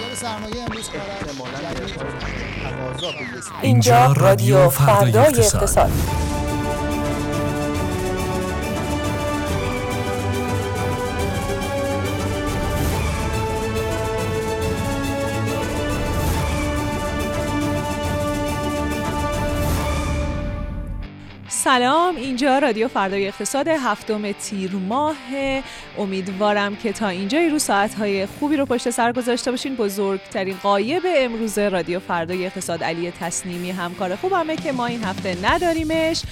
بازار سرمایه امروز اینجا رادیو فردای اقتصاد. سلام. اینجا رادیو فردای اقتصاد هفتم تیر ماه. امیدوارم که تا اینجای رو ساعتهای خوبی رو پشت سر گذاشته باشین. بزرگترین قایب امروز رادیو فردای اقتصاد علی تصنیمی همکار خوبمه که ما این هفته نداریمش.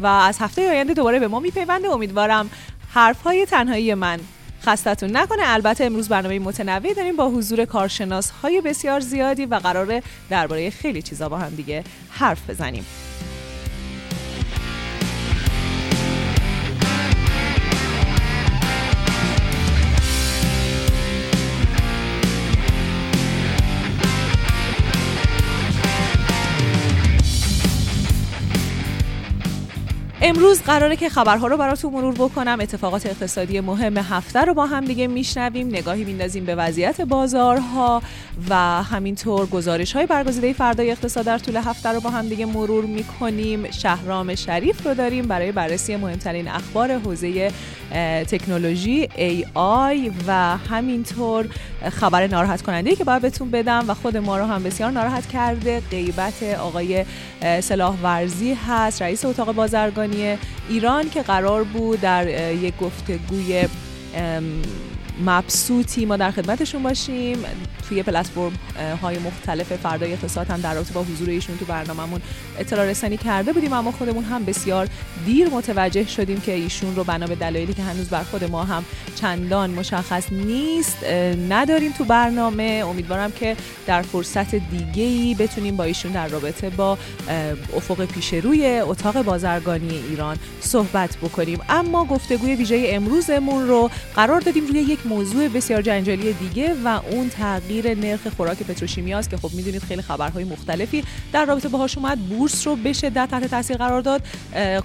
و از هفته آینده دوباره به ما میپیونده امیدوارم حرفهای تنهایی من خستتون نکنه. البته امروز برنامه متنوعی داریم با حضور کارشناس های بسیار زیادی و قراره درباره خیلی چیزا با هم دیگه حرف بزنیم. امروز قراره که خبرها رو براتون مرور بکنم. اتفاقات اقتصادی مهم هفته رو با هم دیگه میشنویم. نگاهی میندازیم به وضعیت بازارها و همینطور گزارش های برگزیده فردای اقتصاد در طول هفته رو با هم دیگه مرور می‌کنیم. شهرام شریف رو داریم برای بررسی مهمترین اخبار حوزه تکنولوژی AI و همینطور خبر ناراحت کننده که باید بهتون بدم و خود ما رو هم بسیار ناراحت کرده. غیبت آقای سلاح ورزی هست رئیس اتاق بازرگانی ایران که قرار بود در یک گفتگوی مبسوطی ما در خدمتشون باشیم. توی پلتفرم های مختلف فردای اقتصاد هم در رابطه با حضور ایشون تو برنامهمون اطلاع رسانی کرده بودیم اما خودمون هم بسیار دیر متوجه شدیم که ایشون رو بنا به دلایلی که هنوز بر خود ما هم چندان مشخص نیست نداریم تو برنامه. امیدوارم که در فرصت دیگه ای بتونیم با ایشون در رابطه با افق پیش روی اتاق بازرگانی ایران صحبت بکنیم. اما گفتگوی ویژه امروزمون رو قرار دادیم روی یک موضوع بسیار جنجالی دیگه و اون تغییر نرخ خوراک پتروشیمی است که خب می‌دونید خیلی خبرهای مختلفی در رابطه باهاش اومد. بورس رو به شدت تحت تاثیر قرار داد.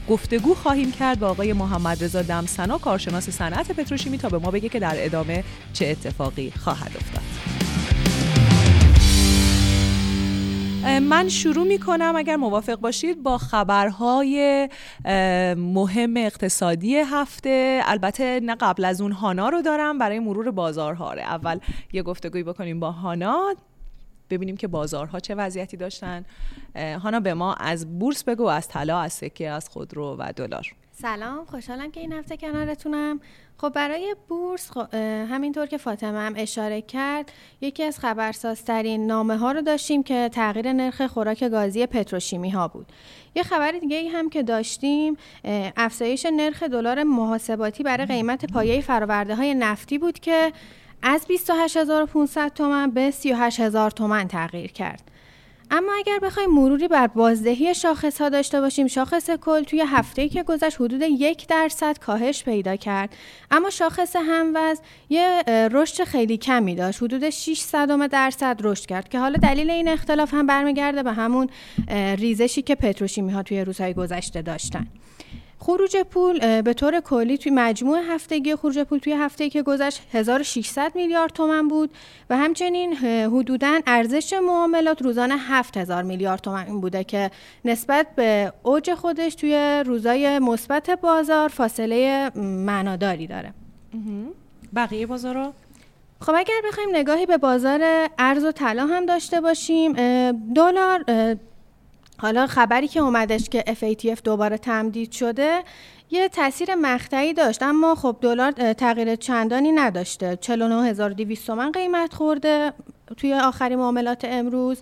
گفتگو خواهیم کرد با آقای محمد رضا دمسنا کارشناس صنعت پتروشیمی تا به ما بگه که در ادامه چه اتفاقی خواهد افتاد. من شروع می کنم اگر موافق باشید با خبرهای مهم اقتصادی هفته. البته نه قبل از اون هانا رو دارم برای مرور بازارها. اول یه گفتگوی بکنیم با هانا. ببینیم که بازارها چه وضعیتی داشتن. هانا به ما از بورس بگو از طلا از سکه از خودرو و دلار. سلام خوشحالم که این هفته کنارتونم. خب برای بورس خب همینطور که فاطمه هم اشاره کرد یکی از خبرسازترین نامه ها رو داشتیم که تغییر نرخ خوراک گازی پتروشیمی ها بود. یه خبر دیگه ای هم که داشتیم افزایش نرخ دلار محاسباتی برای قیمت پایه فراورده های نفتی بود که از 28500 تومن به 38000 تومن تغییر کرد. اما اگر بخوایم مروری بر بازدهی شاخص ها داشته باشیم شاخص کل توی هفته که گذشت حدود یک درصد کاهش پیدا کرد. اما شاخص هموز یه رشد خیلی کمی داشت. حدود 6 صدم درصد رشد کرد که حالا دلیل این اختلاف هم برمیگرده به همون ریزشی که پتروشیمی ها توی روزهای گذشته داشتن. خروج پول به طور کلی توی مجموع هفتگی خروج پول توی هفته که گذشت 1600 میلیارد تومن بود و همچنین حدودا ارزش معاملات روزانه 7000 میلیارد تومن بوده که نسبت به اوج خودش توی روزای مثبت بازار فاصله معناداری داره. بقیه بازارا خب اگر بخوایم نگاهی به بازار ارز و طلا هم داشته باشیم دلار حالا خبری که اومدش که FATF دوباره تمدید شده یه تاثیر مقطعی داشت اما خب دلار تغییر چندانی نداشته. 49200 تومن قیمت خورده توی آخرین معاملات امروز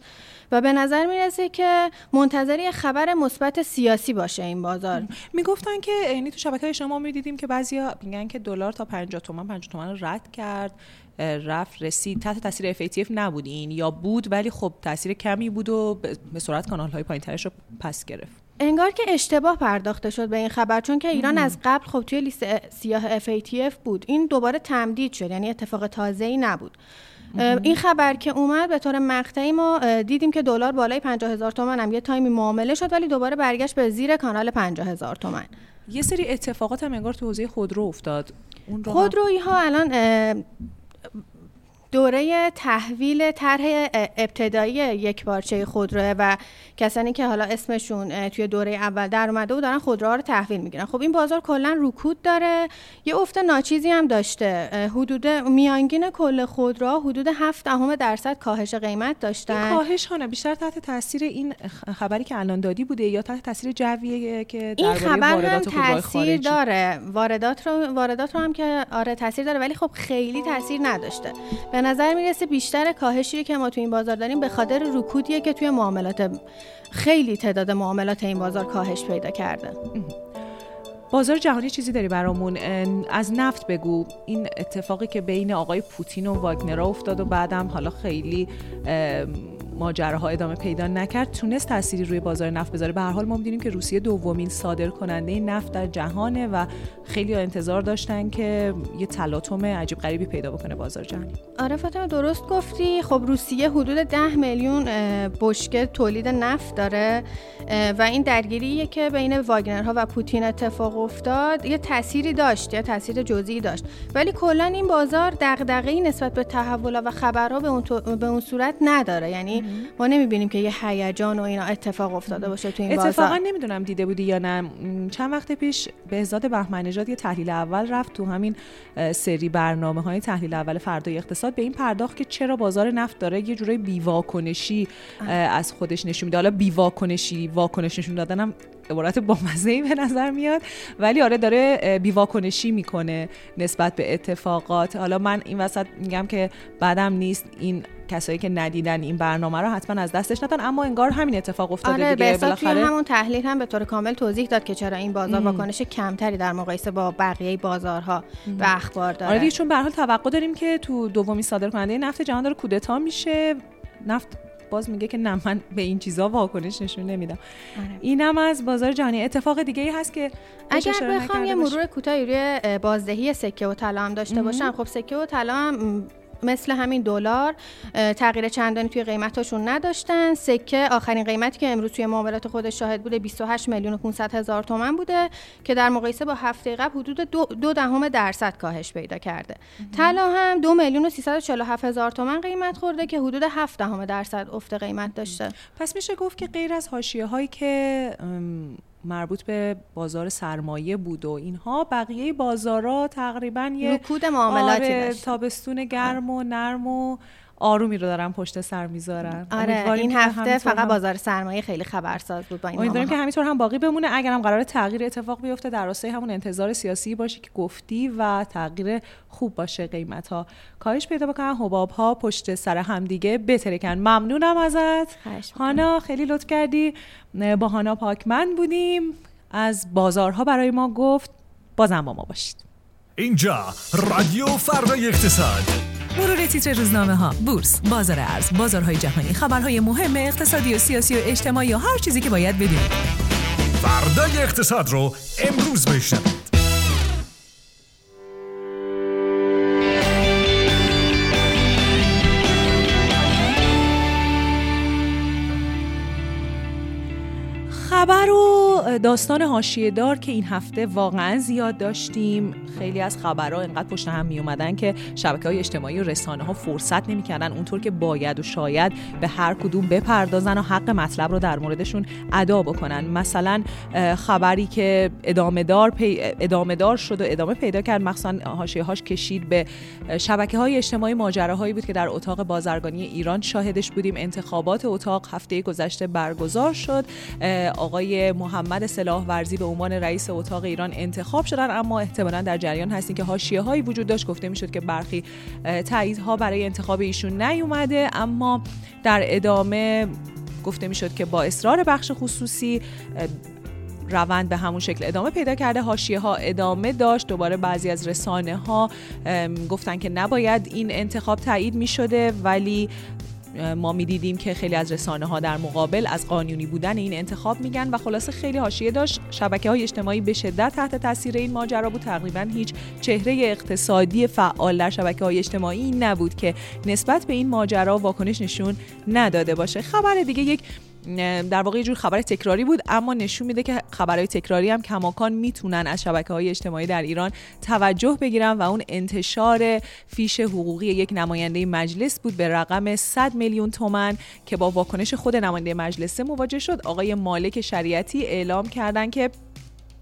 و به نظر می‌رسه که منتظری خبر مثبت سیاسی باشه این بازار. می‌گفتن که یعنی تو شبکه شما می‌دیدیم که بعضیا میگن که دلار تا 50 تومن 50 تومن رد کرد. رفت رسید. تحت تاثیر FATF نبود این یا بود ولی خب تاثیر کمی بود و به سرعت کانال های پایین رو پس گرفت. انگار که اشتباه پرداخته شد به این خبر چون که ایران از قبل خب توی لیست سیاه FATF بود. این دوباره تمدید شد یعنی اتفاق تازه ای نبود این خبر که اومد به طور مقطعی ما دیدیم که دلار بالای 50 هزار تومن هم یه تایمی معامله شد ولی دوباره برگشت به زیر کانال 50 هزار تومن. یه سری اتفاقات هم انگار تو حوزه خودرو افتاد. خودرویی ها الان دوره تحویل طرح ابتدایی یک بارچه خودروه و کسانی که حالا اسمشون توی دوره اول در اومده و دارن خودروها رو تحویل می‌گیرن. خب این بازار کلا رکود داره. یه افت ناچیزی هم داشته. حدود میانگین کل خودروها حدود 7 دهم درصد کاهش قیمت داشتن. این کاهش ها بیشتر تحت تاثیر این خبری که الان دادی بوده یا تحت تاثیر جویه که این خبر هم تاثیر داره. واردات رو واردات رو هم که آره تاثیر داره. ولی خب خیلی تاثیر نداشته. به نظر می‌رسه بیشتر کاهشی که ما تو این بازار داریم به خاطر رکودیه که توی معاملات خیلی تعداد معاملات این بازار کاهش پیدا کرده. بازار جهانی چیزی داری برامون؟ از نفت بگو. این اتفاقی که بین آقای پوتین و واگنرا افتاد و بعدم حالا خیلی ماجراها ادامه پیدا نکرد تونست تأثیری روی بازار نفت بذاره. به هر حال ما می‌دونیم که روسیه دومین صادر کننده نفت در جهانه و خیلی انتظار داشتن که یه تلاطم عجیب غریبی پیدا بکنه بازار جهانی. آره فاطمه درست گفتی. خب روسیه حدود 10 میلیون بشکه تولید نفت داره و این درگیریه که بین واگنرها و پوتین اتفاق افتاد. یه تأثیری داشت یا تاثیر جزئی داشت. ولی کلا این بازار دغدغه‌ای نسبت به تحول و خبرها به اون, به اون صورت نداره. یعنی ما نمی‌بینیم که یه هیجان و اینا اتفاق افتاده باشه تو این بازار. اتفاقا نمی‌دونم دیده بودی یا نه. چند وقت پیش بهزاد بهمن نژاد یه تحلیل اول رفت تو همین سری برنامه های تحلیل اول فردای اقتصاد به این پرداخت که چرا بازار نفت داره یه جورای بیواکنشی از خودش نشون میده. حالا بیواکنشی واکنش نشون دادنم عبارت با ای به نظر میاد. ولی آره داره بیواکنشی می‌کنه نسبت به اتفاقات. حالا من این وسط میگم که بعدم نیست. این کسایی که ندیدن این برنامه رو حتما از دستش ندن اما انگار همین اتفاق افتاده آره دیگه. بالاخره توی همون تحلیل هم به طور کامل توضیح داد که چرا این بازار واکنش کمتری در مقایسه با بقیه بازارها و اخبار داره. آره دیگه چون به حال توقع داریم که تو دومی صادر کننده نفت جهان داره کودتا میشه. نفت باز میگه که نه من به این چیزا واکنش نشون نمیدم. آره. اینم از بازار جهانی. اتفاق دیگه ای هست که اگر بخوام یه مرور کوتاهی روی بازدهی سکه و طلا هم داشته باشم. خب سکه و طلا هم مثل همین دلار تغییر چندانی توی قیمتاشون نداشتن. سکه آخرین قیمتی که امروز توی معاملات خودش شاهد بوده 28 میلیون و 500 هزار تومن بوده که در مقایسه با هفته قبل حدود دو, دو دهم درصد کاهش پیدا کرده. طلا هم دو میلیون و 347 هزار تومن قیمت خورده که حدود 7 دهم درصد افت قیمت داشته. پس میشه گفت که غیر از حاشیه هایی که مربوط به بازار سرمایه بود و اینها. بقیه بازارها تقریبا یه رکود معاملاتی آره تابستون گرم و نرم و آرومی رو دارن پشت سر می‌ذارن. آره این هفته فقط بازار سرمایه خیلی خبرساز بود با این امیدواریم که همینطور هم باقی بمونه. اگرم قرار تغییر اتفاق بیفته در راستای همون انتظار سیاسی باشه که گفتی و تغییر خوب باشه قیمت ها کاهش پیدا بکنن حباب ها پشت سر هم دیگه بترکن. ممنونم ازت. هانا خیلی لطف کردی. با هانا پاکمن بودیم. از بازارها برای ما گفت بازم با ما باشید. اینجا رادیو فردای اقتصاد. مرور تیتر روزنامه ها بورس بازار ارز بازارهای جهانی خبرهای مهم اقتصادی و سیاسی و اجتماعی و هر چیزی که باید بدونید. فردای اقتصاد رو امروز بشنوید. خبر و داستان حاشیه دار که این هفته واقعا زیاد داشتیم. خیلی از خبرها انقدر پشت هم می اومدن که شبکه های اجتماعی و رسانه ها فرصت نمی‌کردن اونطور که باید و شاید به هر کدوم بپردازن و حق مطلب رو در موردشون ادا بکنن. مثلا خبری که ادامه دار, پی ادامه دار شد و ادامه پیدا کرد. مخصوصا حاشیه هاش کشید به شبکه های اجتماعی ماجراهایی بود که در اتاق بازرگانی ایران شاهدش بودیم. انتخابات اتاق هفته گذشته برگزار شد. آقای محمد سلاح ورزی به عنوان رئیس اتاق ایران انتخاب شدن اما احتمالا در جریان هستیم که حاشیه هایی وجود داشت. گفته می‌شد که برخی تاییدها برای انتخاب ایشون نیومده اما در ادامه گفته می‌شد که با اصرار بخش خصوصی روند به همون شکل ادامه پیدا کرده. حاشیه ها ادامه داشت. دوباره بعضی از رسانه ها گفتن که نباید این انتخاب تایید می شده ولی ما می‌دیدیم که خیلی از رسانه ها در مقابل از قانونی بودن این انتخاب میگن و خلاصه خیلی حاشیه داشت. شبکه های اجتماعی به شدت تحت تاثیر این ماجرا بود. تقریبا هیچ چهره اقتصادی فعال در شبکه های اجتماعی نبود که نسبت به این ماجرا واکنش نشون نداده باشه. خبر دیگه یک در واقع یه جور خبر تکراری بود اما نشون میده که خبرهای تکراری هم کماکان می‌تونن از شبکه های اجتماعی در ایران توجه بگیرن و اون انتشار فیش حقوقی یک نماینده مجلس بود به رقم 100 میلیون تومن که با واکنش خود نماینده مجلس مواجه شد. آقای مالک شریعتی اعلام کردن که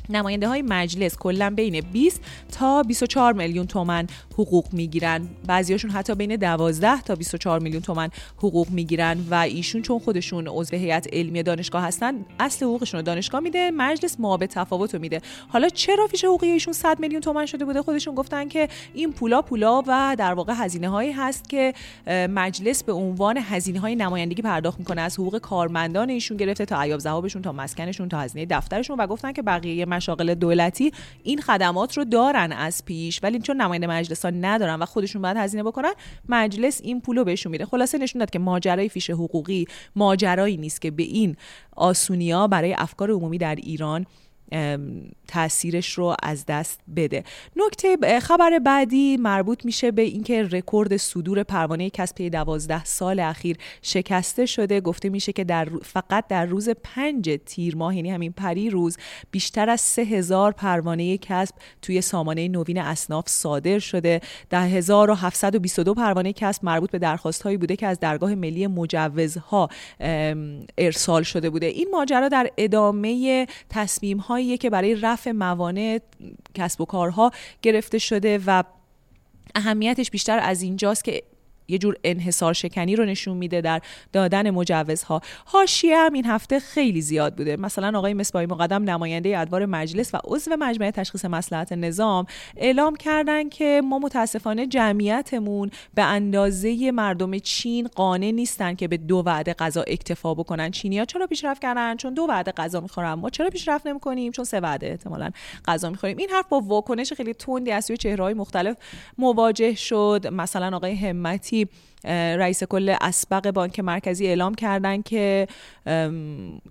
نماینده های مجلس کلا بین 20 تا 24 میلیون تومن حقوق می‌گیرن. بعضیاشون حتی بین 12 تا 24 میلیون تومن حقوق می‌گیرن و ایشون چون خودشون عضو هیئت علمی دانشگاه هستن اصل حقوقشون رو دانشگاه میده مجلس ما به تفاوت رو میده. حالا چرا فیش حقوقی ایشون 100 میلیون تومن شده بوده؟ خودشون گفتن که این پولا پولا و در واقع هزینه هایی هست که مجلس به عنوان هزینه های نمایندگی پرداخت می‌کنه. از حقوق کارمندان ایشون گرفته تا عیاب ذهابشون تا مسکنشون تا هزینه دفترشون و گفتن که بقیه مشاغل دولتی این خدمات رو دارن از پیش ولی چون نماینده مجلس ها ندارن و خودشون باید هزینه بکنن مجلس این پولو بهشون میده. خلاصه نشون داد که ماجرای فیش حقوقی ماجرایی نیست که به این آسونیا برای افکار عمومی در ایران تاثیرش رو از دست بده. نکته خبر بعدی مربوط میشه به اینکه رکورد صدور پروانه کسب 12 سال اخیر شکسته شده. گفته میشه که در فقط در روز 5 تیر ماه یعنی همین پری روز بیشتر از 3000 پروانه کسب توی سامانه نوین اسناف صادر شده. در 1722 پروانه کسب مربوط به درخواست هایی بوده که از درگاه ملی مجوزها ارسال شده بوده. این ماجرا در ادامه تصمیم هایی که برای رفع موانع کسب و کارها گرفته شده و اهمیتش بیشتر از اینجاست که یه جور انحصار شکنی رو نشون میده در دادن مجوزها. حاشیه هم این هفته خیلی زیاد بوده. مثلا آقای مصباحی مقدم نماینده ادوار مجلس و عضو مجمع تشخیص مصلحت نظام اعلام کردن که ما متاسفانه جمعیتمون به اندازه مردم چین قانع نیستن که به دو وعده غذا اکتفا بکنن. چینیا چرا پیشرفت کردن؟ چون دو وعده غذا می‌خورن ما چرا پیشرفت نمی‌کنیم؟ چون سه وعده احتمالا غذا می‌خوریم. این حرف با واکنش خیلی تندی از سوی چهرههای مختلف مواجه شد. مثلا آقای همتی رئیس کل اسبق بانک مرکزی اعلام کردن که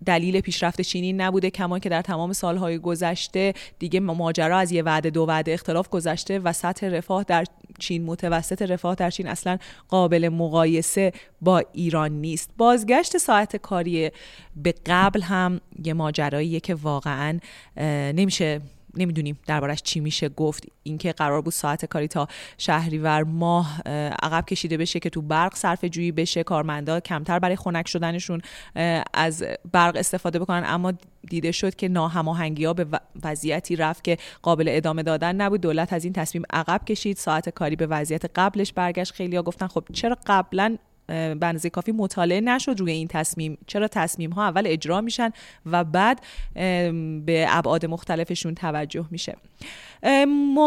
دلیل پیشرفت چینی نبوده کمان که در تمام سالهای گذشته دیگه ماجرا از یه وعده دو وعده اختلاف گذشته و سطح رفاه در چین متوسط رفاه در چین اصلا قابل مقایسه با ایران نیست. بازگشت ساعت کاری به قبل هم یه ماجراییه که واقعا نمیشه نمی‌دونیم دربارش چی میشه گفت. اینکه قرار بود ساعت کاری تا شهریور ماه عقب کشیده بشه که تو برق صرف جویی بشه کارمندا کمتر برای خنک شدنشون از برق استفاده بکنن. اما دیده شد که ناهماهنگی ها به وضعیتی رفت که قابل ادامه دادن نبود. دولت از این تصمیم عقب کشید. ساعت کاری به وضعیت قبلش برگشت. خیلی ها گفتن خب چرا قبلا به کافی مطالعه نشد روی این تصمیم. چرا تصمیم ها اول اجرا میشن و بعد به ابعاد مختلفشون توجه میشه؟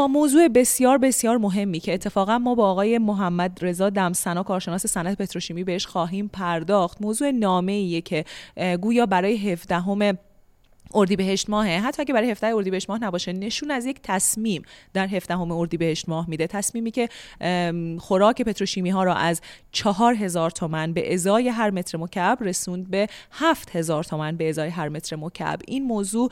موضوع بسیار بسیار مهمی که اتفاقا ما با آقای محمد رضا دمسنا کارشناس صنعت پتروشیمی بهش خواهیم پرداخت. موضوع نامه ایه که گویا برای 17 اردیبهشت ماهه. حتی اگه برای 17 اردیبهشت ماه نباشه نشون از یک تصمیم در 17 اردیبهشت ماه میده. تصمیمی که خوراک پتروشیمی ها را از 4000 تومن به ازای هر متر مکعب رسوند به 7000 تومن به ازای هر متر مکعب. این موضوع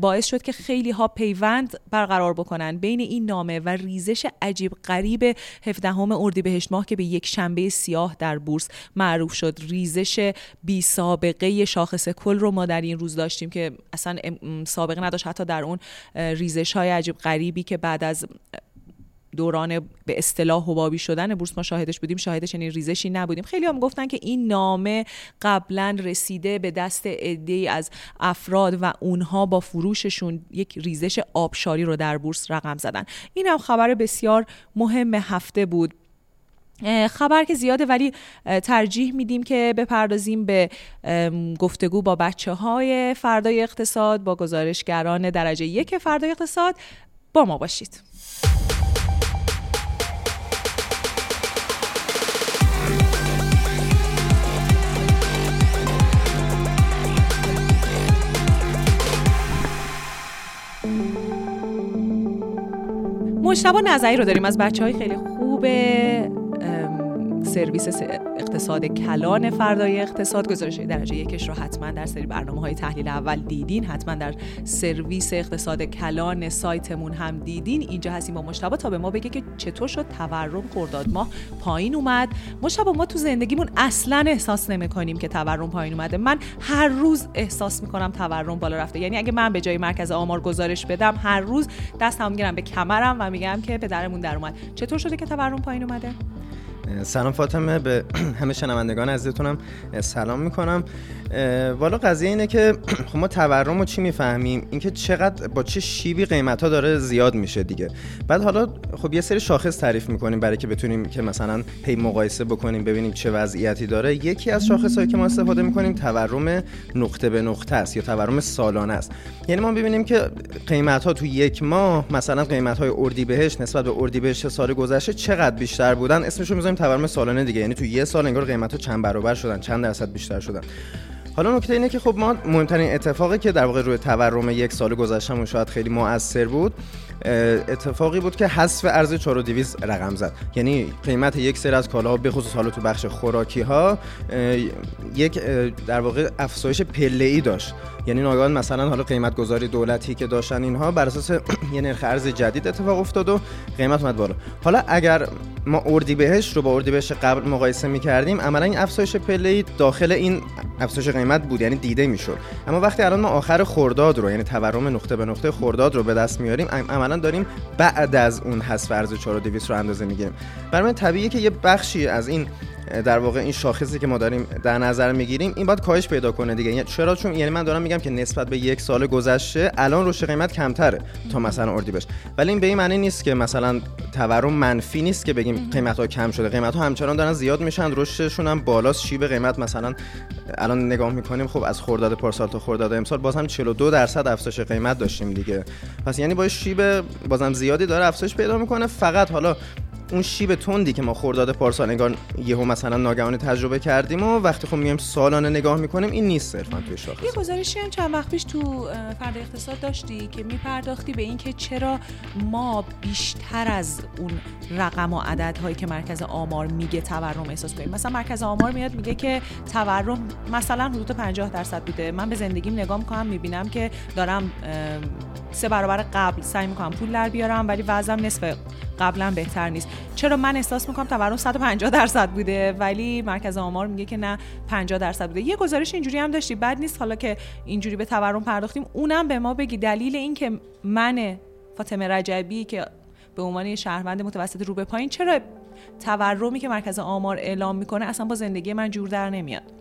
باعث شد که خیلی ها پیوند برقرار بکنن بین این نامه و ریزش عجیب غریب 17 اردیبهشت ماه که به یک شنبه سیاه در بورس معروف شد. ریزش بی سابقه شاخص کل رو ما در این روز داشتیم که اصلا سابقه نداشت حتی در اون ریزش های عجیب غریبی که بعد از دوران به اصطلاح حبابی شدن بورس ما شاهدش بودیم شاهد چنین ریزشی نبودیم. خیلی هم گفتن که این نامه قبلا رسیده به دست عده از افراد و اونها با فروششون یک ریزش آبشاری رو در بورس رقم زدن. این هم خبر بسیار مهم هفته بود. خبر که زیاده ولی ترجیح میدیم که بپردازیم به گفتگو با بچه های فردای اقتصاد با گزارشگران درجه یک فردای اقتصاد. با ما باشید. مشتبه نظری رو داریم. از بچه های خیلی خوب سرویس اقتصاد کلان فردای اقتصاد گزارش درجه یکش رو حتما در سری برنامه های تحلیل اول دیدین حتما در سرویس اقتصاد کلان سایتمون هم دیدین. اینجا هستیم با مشتبه تا به ما بگه که چطور شد تورم خرداد ماه پایین اومد. مشتبه ما تو زندگیمون اصلا احساس نمی‌کنیم که تورم پایین اومده. من هر روز احساس می‌کنم تورم بالا رفته. یعنی اگه من به جای مرکز آمار گزارش بدم هر روز دستم می‌گیرم به کمرم و میگم که پدرمون در اومد. چطور شده که تورم پایین اومده؟ سلام فاطمه به همه شنوندگان عزیزتونم سلام می‌کنم. والا قضیه اینه که خب ما تورم رو چی می‌فهمیم؟ اینکه چقدر با چه شیبی قیمت ها داره زیاد میشه دیگه. بعد حالا خب یه سری شاخص تعریف می‌کنیم برای که بتونیم که مثلا پی مقایسه بکنیم ببینیم چه وضعیتی داره. یکی از شاخص هایی که ما استفاده می‌کنیم تورم نقطه به نقطه است یا تورم سالانه است. یعنی ما ببینیم که قیمت ها تو یک ماه مثلا قیمت های اردیبهشت نسبت به اردیبهشت سال گذشته چقدر بیشتر بودن؟ اسمش رو می‌ذاریم تورم سالانه دیگه. یعنی تو یه سال انگار قیمت ها چند برابر شدن چند درصد بیشتر شدن. حالا نکته اینه که خب ما مهمترین اتفاقی که در واقع روی تورم یک سال گذشتهمون شاید خیلی مؤثر بود اتفاقی بود که حذف ارز 4200 رقم زد. یعنی قیمت یک سری از کالاها به خصوص حالا تو بخش خوراکی ها یک در واقع افزایش پله ای داشت. یعنی ناگهان مثلا حالا قیمت گذاری دولتی که داشتن اینها بر اساس یه نرخ ارز جدید اتفاق افتاد و قیمت اومد بالا. حالا اگر ما اردی بهش رو با اردی بهش قبل مقایسه می‌کردیم عملا این افزایش پله داخل این افزایش قیمت بود یعنی دیده می‌شد. اما وقتی الان ما آخر خرداد رو یعنی تورم نقطه به نقطه خرداد رو به دست میاریم عملا داریم بعد از اون حذف ارز 4200 رو اندازه می‌گیریم. برای طبیعیه که یه بخشی از این در واقع این شاخصی که ما داریم در نظر می‌گیریم این باید کاهش پیدا کنه دیگه. یعنی چرا؟ چون یعنی من دارم میگم که نسبت به یک سال گذشته الان رشد قیمت کمتره تا مثلا اردیبهشت ولی این به این معنی نیست که مثلا تورم منفی نیست که بگیم قیمت ها کم شده. قیمت ها همچنان دارن زیاد میشن رشدشون هم بالاست. شیب قیمت مثلا الان نگاه می‌کنیم خب از خرداد پارسال تا خرداد امسال باز هم 42 درصد افزایش قیمت داشتیم دیگه. پس یعنی با شیب بازم زیادی داره افزایش پیدا می‌کنه. فقط حالا اون شیب تندی که ما خورداد پارسال انگار یهو مثلا ناگهانی تجربه کردیم و وقتی خب میایم سالانه نگاه می‌کنیم این نیست صرفا توی شاخص. یه گزارشی هم چند وقت پیش تو فرد اقتصاد داشتی که میپرداختی به اینکه چرا ما بیشتر از اون رقم و عدد هایی که مرکز آمار میگه تورم احساس کنیم. مثلا مرکز آمار میاد میگه که تورم مثلا حدود 50 درصد بوده. من به زندگیم نگاه می‌کنم می‌بینم که دارم سه برابر قبل سعی می‌کنم پول در بیارم ولی وضعم نصف قبلا بهتر نیست. چرا من احساس می‌کنم تورم 150 درصد بوده؟ ولی مرکز آمار میگه که نه 50 درصد بوده. یه گزارش اینجوری هم داشتی. بد نیست حالا که اینجوری به تورم پرداختیم. اونم به ما بگی دلیل این که من فاطمه رجبی که به عنوان شهروند متوسط رو به پایین چرا تورمی که مرکز آمار اعلام می‌کنه اصلا با زندگی من جور در نمیاد؟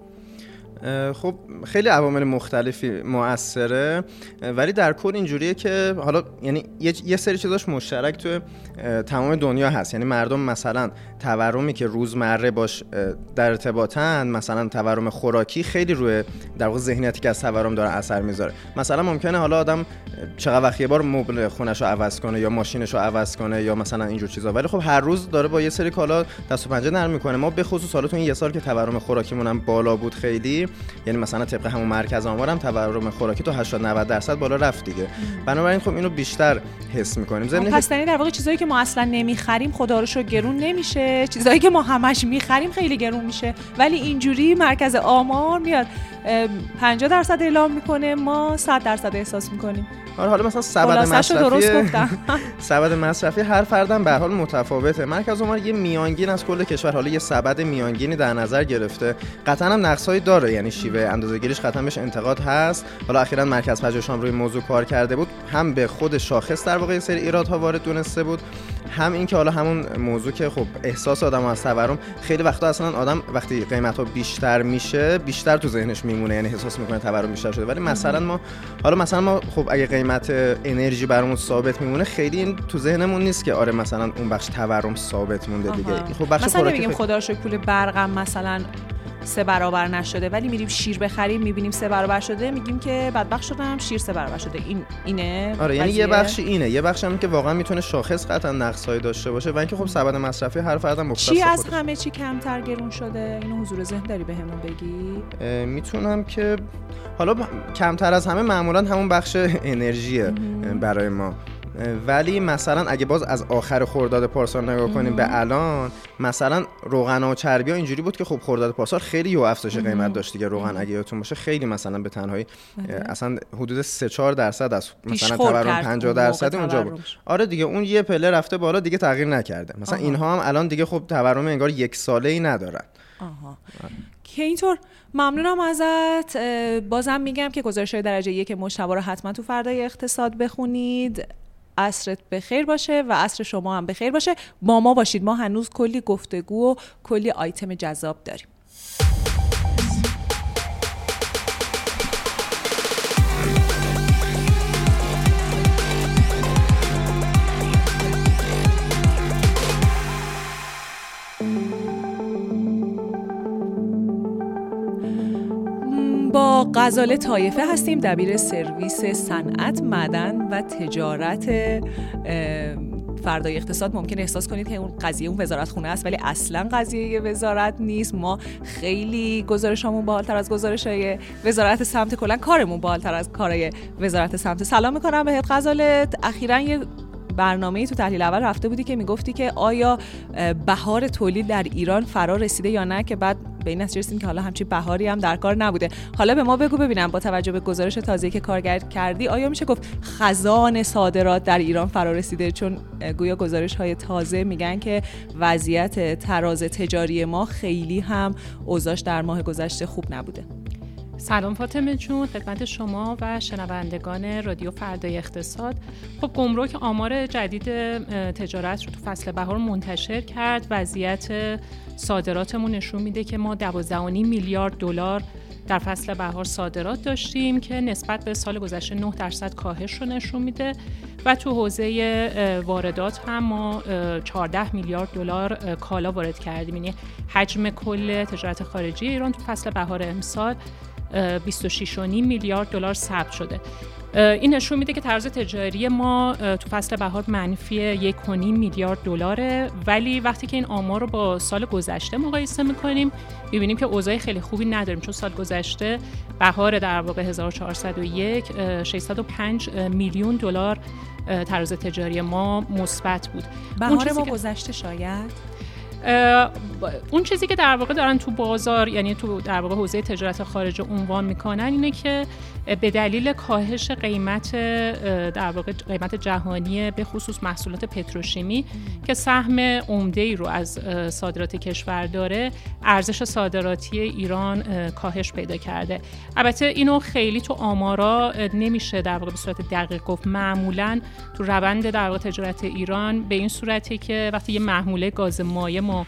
خب خیلی عوامل مختلفی موثره ولی در کل اینجوریه که حالا یعنی یه سری چیزاش مشترک تو تمام دنیا هست. یعنی مردم مثلا تورمی که روزمره باش در ارتباطن مثلا تورم خوراکی خیلی روی در واقع ذهنیتی که از تورم داره اثر می‌ذاره. مثلا ممکنه حالا آدم چقدر وقت یه بار مبل خونش رو عوض کنه یا ماشینش رو عوض کنه یا مثلا اینجور چیزا. ولی خب هر روز داره با یه سری کالا دست و پنجه نرم می‌کنه. ما به خصوص حالا تو این یه سال که تورم خوراکیمون هم بالا بود خیلی یعنی مثلا طبق همون مرکز آمارم تورم خوراکی تو 80 90 درصد بالا رفت دیگه. بنابراین خب اینو بیشتر حس می‌کنیم. زمین پس در واقع چیزایی که ما اصلا نمی‌خریم خدا رو شو گرون نمیشه. چیزایی که ما همش می‌خریم خیلی گرون میشه. ولی اینجوری مرکز آمار میاد. 50 درصد اعلام می‌کنه ما 100 درصد احساس می‌کنیم. آره حالا مثلا سبد مصرفی سبد مصرفی هر فردم به حال متفاوته. مرکز آمار یه میانگین از کل کشور حالا یه سبد میانگینی در نظر گرفته. قطعا هم نقصایی داره یعنی شیوه اندازه‌گیریش قطعا بهش انتقاد هست. حالا اخیرا مرکز پژوهش هم روی موضوع کار کرده بود هم به خود شاخص در واقع سری ایرادها وارد دونسته بود. هم این که حالا همون موضوع که خب احساس آدم از تورم خیلی وقتا اصلا آدم وقتی قیمت ها بیشتر میشه بیشتر تو ذهنش میمونه یعنی احساس می‌کنه تورم بیشتر شده. ولی مثلا ما حالا مثلا ما خب اگه قیمت انرژی برامون ثابت میمونه خیلی این تو ذهنمون نیست که آره مثلا اون بخش تورم ثابت مونده دیگه. خب بخش مثلا نمیگیم خدا پول برقم مثلا سه برابر نشده. ولی میریم شیر بخریم می‌بینیم سه برابر شده میگیم که بدبخت شدم شیر سه برابر شده. این اینه؟ آره یعنی یه بخشی اینه. یه بخش هم که واقعا می‌تونه شاخص قطعا نقصای داشته باشه. و اینکه خب سبد مصرفی هر فردم مختص چی از همه چی کمتر گرون شده؟ اینو حضور ذهن داری بهمون بگی؟ می‌تونم که حالا کمتر از همه معمولا همون بخش انرژیه برای ما. ولی مثلا اگه باز از آخر خرداد پارسال نگاه کنیم به الان مثلا روغن و چربی ها اینجوری بود که خب خرداد پارسال خیلی یو افزایش قیمت داشت دیگه. روغن اگه یادتون باشه خیلی مثلا به تنهایی بله. اصلا حدود 3 4 درصد از مثلا تورم کرد. 50 اون موقع درصد اونجا بود. آره دیگه اون یه پله رفته بالا دیگه تغییر نکرده. مثلا. اینها هم الان دیگه خب تورم انگار یک ساله ای ندارن. آها. که اینطور ممنونم ازت. بازم میگم که گزارش های درجه یک مشتبه رو حتما تو فردای اقتصاد بخونید. عصرت بخیر باشه و عصر شما هم بخیر باشه. با ما باشید ما هنوز کلی گفتگو و کلی آیتم جذاب داریم. با غزاله طایفه هستیم دبیر سرویس صنعت معدن و تجارت فردای اقتصاد. ممکن احساس کنید که اون قضیه اون وزارت خونه است ولی اصلا قضیه وزارت نیست. ما خیلی گزارشامون بالاتر از گزارش های وزارت سمت کلا کارمون بالاتر از کارهای وزارت سمت. سلام می‌کنم بهت غزاله. اخیرا یه برنامه تو تحلیل اول رفته بودی که می‌گفتی که آیا بهار تولید در ایران فرا رسیده یا نه؟ که بعد به این نتیجه که حالا همچین بهاری هم در کار نبوده. حالا به ما بگو ببینم با توجه به گزارش تازه که کارگر کردی آیا میشه گفت خزان صادرات در ایران فرا رسیده؟ چون گویا گزارش های تازه میگن که وضعیت تراز تجاری ما خیلی هم اوضاعش در ماه گذشته خوب نبوده. سلام فاطمه جون خدمت شما و شنوندگان رادیو فردای اقتصاد. خب گمرک آمار جدید تجارت رو تو فصل بهار منتشر کرد. وضعیت صادراتمون نشون میده که ما 12.5 میلیارد دلار در فصل بهار صادرات داشتیم که نسبت به سال گذشته 9 درصد کاهش رو نشون میده. و تو حوزه واردات هم ما اه، 14 میلیارد دلار کالا وارد کردیم. یعنی حجم کل تجارت خارجی ایران تو فصل بهار امسال 26.5 میلیارد دلار ثبت شده. این نشون میده که طرز تجاری ما تو فصل بهار منفی 1.5 میلیارد دلاره. ولی وقتی که این آمار رو با سال گذشته مقایسه می‌کنیم می‌بینیم که اوضاع خیلی خوبی نداریم. چون سال گذشته بهار در واقع 1401 اه، 605 میلیون دلار اه، طراز تجاری ما مثبت بود. بهار ما گذشته شاید؟ اون چیزی که در واقع دارن تو بازار یعنی تو در واقع حوزه تجارت خارجه عنوان می‌کنن اینه که به دلیل کاهش قیمت در واقع قیمت جهانی به خصوص محصولات پتروشیمی که سهم عمده ای رو از صادرات کشور داره ارزش صادراتی ایران اه، کاهش پیدا کرده. البته اینو خیلی تو آمارا نمیشه در واقع به صورت دقیق گفت. معمولا تو روند در واقع تجارت ایران به این صورته که وقتی یه محموله گاز مایع ما اه،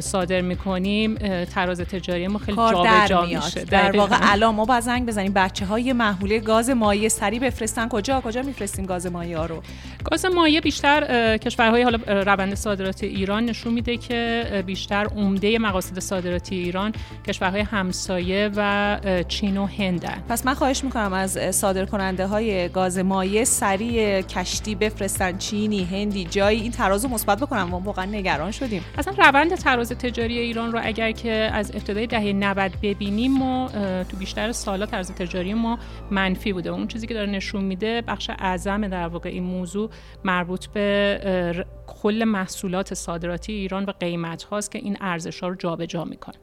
صادر می‌کنیم تراز تجاری ما خیلی جابجا در میشه. در دقیقاً. واقع الان ما باید زنگ بزنیم. بچه های محموله گاز مایع سری بفرستن. کجا؟ کجا میفرستیم گاز مایع رو؟ گاز مایع بیشتر کشورهای حالا روند صادرات ایران نشون میده که بیشتر عمده مقاصد صادراتی ایران کشورهای همسایه و چین و هندن پس من خواهش می‌کنم از صادر کننده های گاز مایع سریع کشتی بفرستن. چینی هندی جایی این ترازو مثبت بکنم. ما واقعا نگران شدیم. اصلا روند تراز تجاری ایران رو اگر که از ابتدای دهه 90 ببینیم ما تو بیشتر سالا تراز تجاری ما منفی بوده. اون چیزی که داره نشون میده بخش اعظم در واقع این موضوع مربوط به کل محصولات صادراتی ایران و قیمت هاست که این ارزش ها رو جابجا می‌کنه.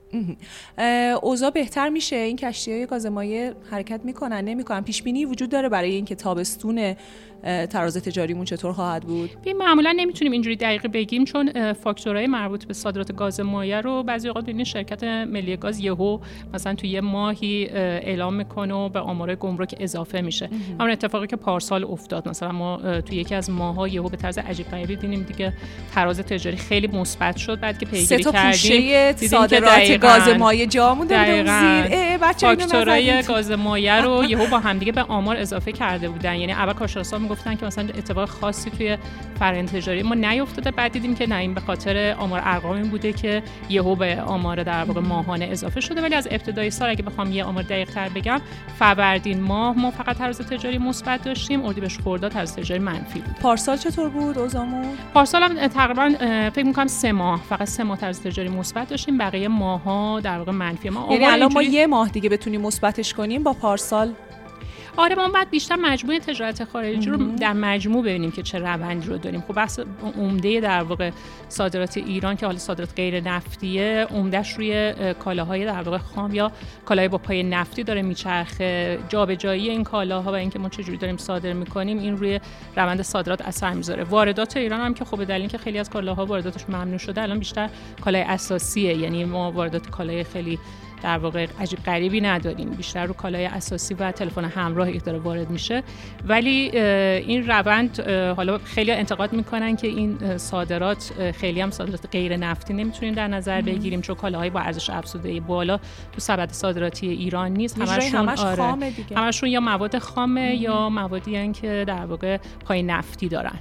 اوضاع بهتر میشه؟ این کشتی های گاز مایع حرکت می‌کنن؟ نمی‌کنن؟ پیش بینی وجود داره برای اینکه تابستون تراز تجاریمون چطور خواهد بود؟ ببین معمولا نمی‌تونیم اینجوری دقیق بگیم چون فاکتورهای مربوط به صادرات گاز مایع رو بعضی اوقات ببینید شرکت ملی گاز یهو مثلا توی یه ماهی اه، اعلام می‌کنه و به آمار گمرک اضافه میشه. همون اتفاقی که پارسال افتاد. مثلا ما توی یکی از ماه‌ها یهو به طرز عجیب غریبی دیدیم دیگه تراز تجاری خیلی مثبت شد بعد که پیگیری کردیم صادرات گاز مایع جا مونده. زیر. فاکتورهای. گاز مایع رو یهو با همدیگه به آمار اضافه کرده بودن. یعنی اول کارشناسا می‌گفتن که مثلا اتفاق خاصی توی فرآیند تجاری ما نیفتاده. بعد دیدیم که نه این به خاطر آمار ارقامی بوده که یهو به آمار در واقع ماهانه اضافه شده. ولی از ابتدای سال اگه بخوام یه آمار دقیق تر بگم فروردین ماه ما فقط طرز تجاری مثبت داشتیم. اردیبهشت خرداد طرز تجاری منفی بود. پارسال چطور بود اوزامون پارسال هم تقریبا فکر می‌کنم سه ماه فقط سه ماه طرز تجاری مثبت داشتیم. بقیه ماه‌ها در واقع منفی. ما یعنی الان ما یه ماه دیگه بتونیم مثبتش کنیم با پارسال؟ آره ما بعد بیشتر مجموعه تجارت خارجی رو در مجموع ببینیم که چه روندی رو داریم. خب بحث عمده در واقع صادرات ایران که حالا صادرات غیر نفتیه عمدهش روی کالاهای در واقع خام یا کالای با پای نفتی داره میچرخه. جابجایی این کالاها و اینکه ما چجوری داریم صادر می‌کنیم این روی روند صادرات اثر می‌ذاره. واردات ایران هم که خب دلیل که خیلی از کالاها وارداتش ممنوع شده الان بیشتر کالای اساسیه. یعنی ما واردات کالای خیلی در واقع عجیب غریبی نداریم. بیشتر رو کالای اساسی و تلفن همراه داره وارد میشه. ولی این روند حالا خیلی انتقاد می‌کنن که این صادرات خیلی هم صادرات غیر نفتی نمی‌تونیم در نظر بگیریم چون کالاهای با ارزش افزوده بالا تو سبد صادراتی ایران نیست. همشون آره. همشون یا مواد خامه یا موادی که در واقع پای نفتی دارن.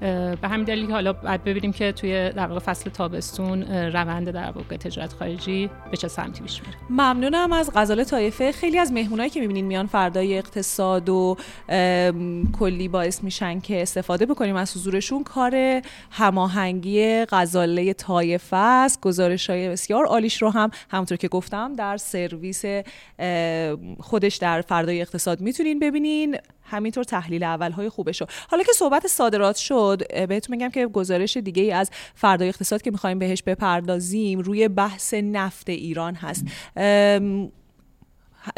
به همین دلیل حالا باید ببینیم که توی در واقع فصل تابستون روند در واقع تجارت خارجی به چه سمتی پیش میره. ممنونم از غزال طایفه. خیلی از مهمونایی که می‌بینین میان فردای اقتصاد و کلی باعث میشن که استفاده بکنیم از حضورشون. کار هماهنگی غزاله طایفه است. گزارش های بسیار عالیش رو هم همونطور که گفتم در سرویس خودش در فردای اقتصاد می‌تونین ببینین. همینطور تحلیل اول های خوبش رو حالا که صحبت صادرات شد بهتون میگم که گزارش دیگه ای از فردای اقتصاد که می‌خوایم بهش بپردازیم روی بحث نفت ایران هست.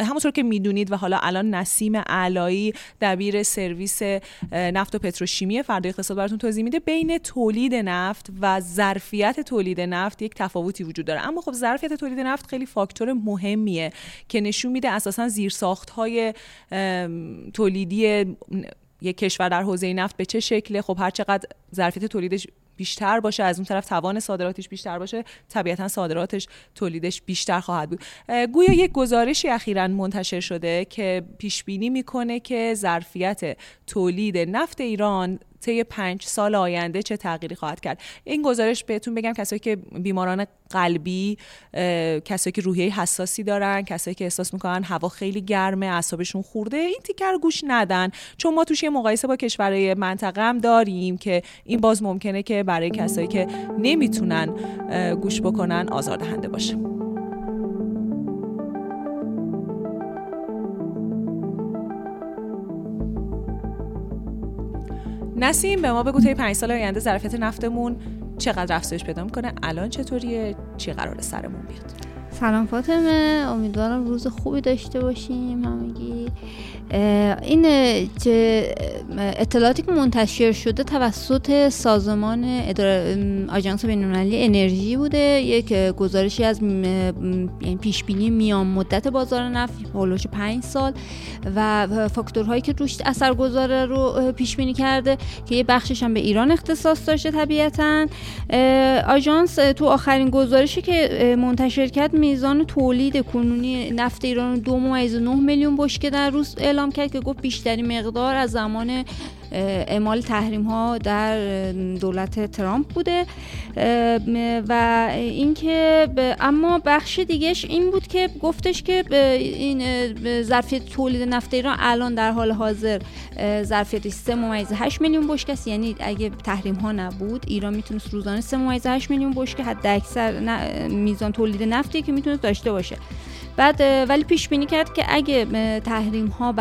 همونطور که می‌دونید و حالا الان نسیم علایی دبیر سرویس نفت و پتروشیمی فردای اقتصاد براتون توضیح میده بین تولید نفت و ظرفیت تولید نفت یک تفاوتی وجود داره. اما خب ظرفیت تولید نفت خیلی فاکتور مهمیه که نشون میده اساسا زیرساخت های تولیدی یک کشور در حوزه نفت به چه شکله. خب هر چقدر ظرفیت تولیدش بیشتر باشه از اون طرف توان صادراتش بیشتر باشه طبیعتا صادراتش تولیدش بیشتر خواهد بود. گویا یک گزارشی اخیرا منتشر شده که پیش بینی می‌کنه که ظرفیت تولید نفت ایران طی پنج سال آینده چه تغییری خواهد کرد؟ این گزارش بهتون بگم کسایی که بیماران قلبی کسایی که روحیه حساسی دارن کسایی که احساس می‌کنن هوا خیلی گرمه اعصابشون خورده این تیکر گوش ندن. چون ما توش یه مقایسه با کشورهای منطقه هم داریم که این باز ممکنه که برای کسایی که نمی‌تونن گوش بکنن آزاردهنده باشه. نسیم به ما بگو طی پنج سال آینده ظرفیت نفتمون چقدر افزایش پیدا می‌کنه؟ الان چطوریه؟ چی قرار سرمون بیاد؟ سلام فاطمه امیدوارم روز خوبی داشته باشیم همگی. این اطلاعاتی که منتشر شده توسط سازمان آژانس بین‌المللی انرژی بوده یک گزارشی از یعنی پیش بینی میان مدت بازار نفت هولوش 5 سال و فاکتورهایی که روش اثر گذاره رو پیش بینی کرده که یه بخشش هم به ایران اختصاص داشته طبیعتا. آژانس تو آخرین گزارشی که منتشر کرد میزان تولید کنونی نفت ایران دو میلیون بشکه در روز اعلام کرد که گفت بیشتری مقدار از زمان اعمال تحریم ها در دولت ترامپ بوده و اینکه اما بخش دیگهش این بود که گفتش که این ظرفیت تولید نفت ایران الان در حال حاضر ظرفیتش 3 ممیز 8 میلیون بشکه یعنی اگه تحریم ها نبود ایران می‌تونست روزانه 3 ممیز 8 میلیون بشکه حد اکثر میزان تولید نفتی که می‌تونست داشته باشه. بعد ولی پیش بینی کرد که اگه تحریم ها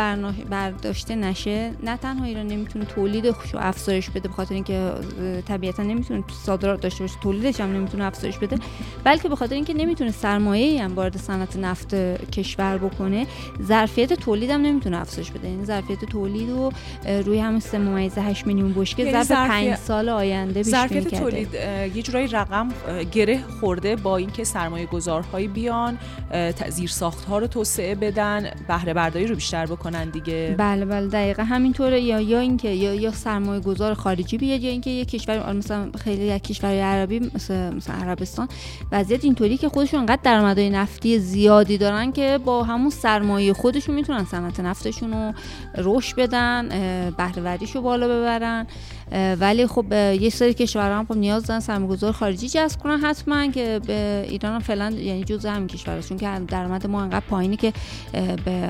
برداشته نشه نه تنها ایران نمی‌تونه تولیدش رو افزایش بده بخاطر اینکه طبیعتا نمی‌تونه صادرات داشته باشه تولیدش هم نمی‌تونه افزایش بده بلکه به خاطر اینکه نمی‌تونه سرمایه هم وارد صنعت نفت کشور بکنه ظرفیت تولید هم نمی‌تونه افزایش بده. یعنی ظرفیت تولید رو روی همون 3 ممیز 8 میلیون بشکه یعنی ظرف 5 سال آینده پیش ظرفیت تولید یه جورایی رقم گره خورده با اینکه سرمایه گذارهایی بیان زیر ساخت ها رو توسعه بدن بهره برداری رو بیشتر بکنن دیگه. بله بله دقیقا همینطوره. یا یا اینکه یا یا سرمایه گذار خارجی بیاد یا اینکه یک کشور مثلا خیلی یک کشور عربی مثل مثلا عربستان وضعیت اینطوری که خودشون انقدر درآمدهای نفتی زیادی دارن که با همون سرمایه خودشون می‌تونن صنعت نفتشون رو رشد بدن بهره رو بالا ببرن. ولی خب یه سری کشورها هم خب نیاز دارن سرمایه‌گذار خارجی جذب کنن. حتما که به ایران هم فعلا یعنی جزء همین کشور چون که درآمد ما انقدر پایینه که به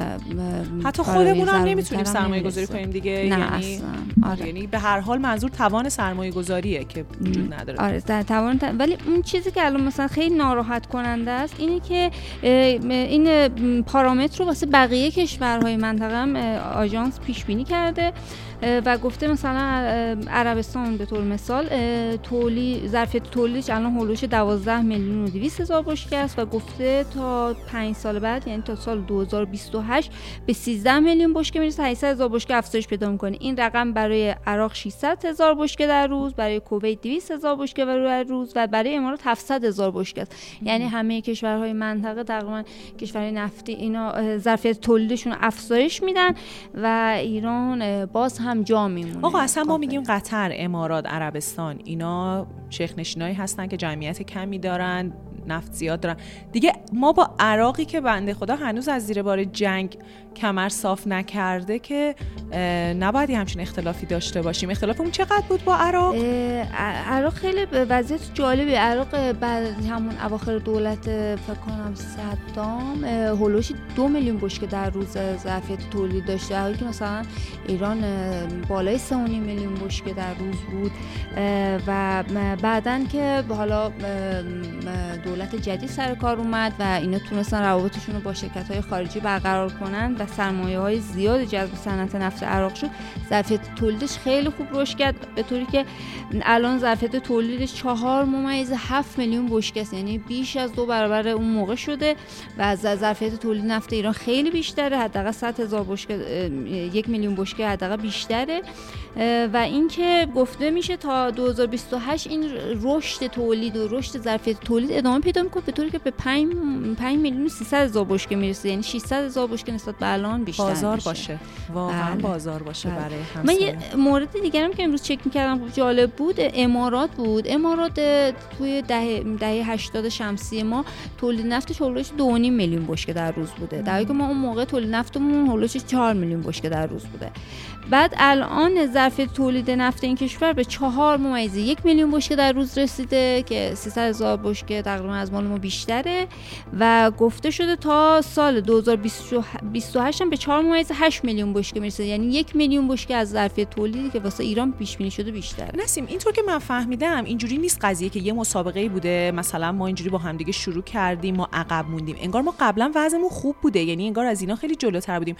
حتی خودمون هم نمی‌تونیم سرمایه گذاری کنیم دیگه. نه یعنی اصلا. آره. یعنی به هر حال منظور توان سرمایه گذاریه که وجود نداره. آره توان ولی اون چیزی که الان مثلا خیلی ناراحت کننده است اینه که این پارامتر رو واسه بقیه کشورهای منطقه هم آژانس پیش بینی کرده. و گفته مثلا عربستان به طور مثال تولید ظرفیت تولیدش الان هولوش 12 میلیون و 200 هزار بشکه است و گفته تا 5 سال بعد یعنی تا سال 2028 به 13 میلیون بشکه می‌رسه. 800 هزار بشکه افزایش پیدا می‌کنه. این رقم برای عراق 600 هزار بشکه در روز برای کویت 200 هزار بشکه در روز و برای امارات 700 هزار بشکه است. یعنی همه کشورهای منطقه تقریبا کشورهای نفتی اینا ظرفیت تولیدشون افزایش میدن و ایران باز هم جا میمونه. آقا اصلا ما میگیم قطر امارات عربستان اینا شیخ نشینایی هستن که جمعیت کمی دارن نفت زیاد دارن. دیگه ما با عراقی که بنده خدا هنوز از زیر بار جنگ کمر صاف نکرده که نباید همچین اختلافی داشته باشیم. اختلاف اون چقدر بود با عراق؟ عراق خیلی وضعیت جالبی. عراق بعد همون اواخر دولت فکر کنم صدام هولوش دو میلیون بشکه در روز ظرفیت تولید داشته. حالی که مثلا ایران بالای 3 میلیون بشکه در روز بود. و بعدا که حالا دولت جدید سر کار اومد و اینا تونستن روابطشون رو با شرکت های خارجی برقرار کنن و سرمایه های زیاد جذب صنعت نفت عراق شد ظرفیت تولیدش خیلی خوب رشد کرد به طوری که الان ظرفیت تولیدش چهار ممیز هفت میلیون بشکه یعنی بیش از دو برابر اون موقع شده و از ظرفیت تولید نفت ایران خیلی بیشتره. حداقل 100 هزار بشکه یک میلیون بشکه حداقل بیشتره. و اینکه گفته میشه تا 2028 این رشد تولید و رشد ظرفیت تولید ادامه پیدا می‌کنه به طوری که به 5 5 میلیون 300 هزار بشکه می‌رسه. یعنی 600 هزار بشکه نسبت به الان بیشتر بازار میشه. باشه واقعا بله. بازار باشه بله. برای من یه مورد دیگرم که امروز چک می‌کردم جالب بود امارات بود امارات توی دهه دهه 80 شمسی ما تولید نفتش حدود 2.5 میلیون بشکه در روز بوده در حالی که ما اون موقع تولید نفتمون حدود 4 میلیون بشکه در روز بوده بعد الان ظرفیت تولید نفت این کشور به چهار ممیز یک میلیون بشکه در روز رسیده که 300 هزار بشکه تقریبا از مال ما بیشتره و گفته شده تا سال 2028 هم به 4 ممیز 8 میلیون بشکه می‌رسه. یعنی یک میلیون بشکه از ظرفیت تولیدی که واسه ایران پیش بینی شده بیشتره. نسیم اینطور که من فهمیدم اینجوری نیست قضیه که یه مسابقه بوده. مثلا ما اینجوری با همدیگه شروع کردیم ما عقب موندیم. انگار ما قبلا وضعمون خوب بوده. یعنی انگار از اینا خیلی جلوتر بودیم.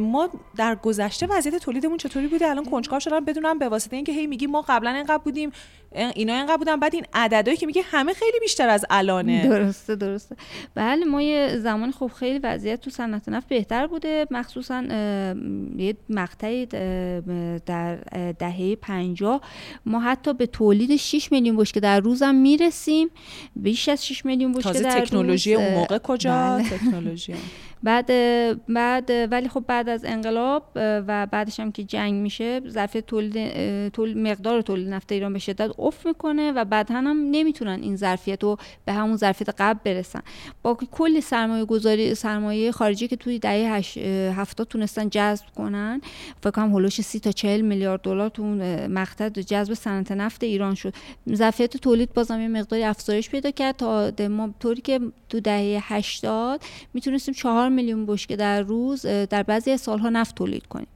ما در گذشته وضعیت تولیدمون چطوری بوده؟ الان کنجکاو شدم بدونم به واسطه اینکه هی میگی ما قبلا اینقدر بودیم. اینا اینقدر بودن. بعد این عددهایی که میگه همه خیلی بیشتر از الانه. درسته درسته. بله ما یه زمان خب خیلی وضعیت تو صنعت نفت بهتر بوده. مخصوصا یه مقطعی در دهه 50 ما حتی به تولید 6 میلیون بشکه در روزم می‌رسیم بیش از 6 میلیون بشکه در تکنولوژی اون موقع کجا بله. تکنولوژی. بعد بعد ولی خب بعد از انقلاب و بعدش هم که جنگ میشه ظرفیت تولید تول مقدار تولید نفت ایران به شدت افت می‌کنه و بعد هم نمی‌تونن این ظرفیت رو به همون ظرفیت قبل برسن. با کلی سرمایه گذاری سرمایه خارجی که توی دهه 70 تونستن جذب کنن فکر کنم هولوش 30 تا 40 میلیارد دلار تو مقطع جذب صنعت نفت ایران شد. ظرفیت تولید بازم یه مقداری افزایش پیدا کرد تا طوری که تو دهه 80 می‌تونستیم 4 میلیون بشکه در روز در بعضی سالها نفت تولید کنیم.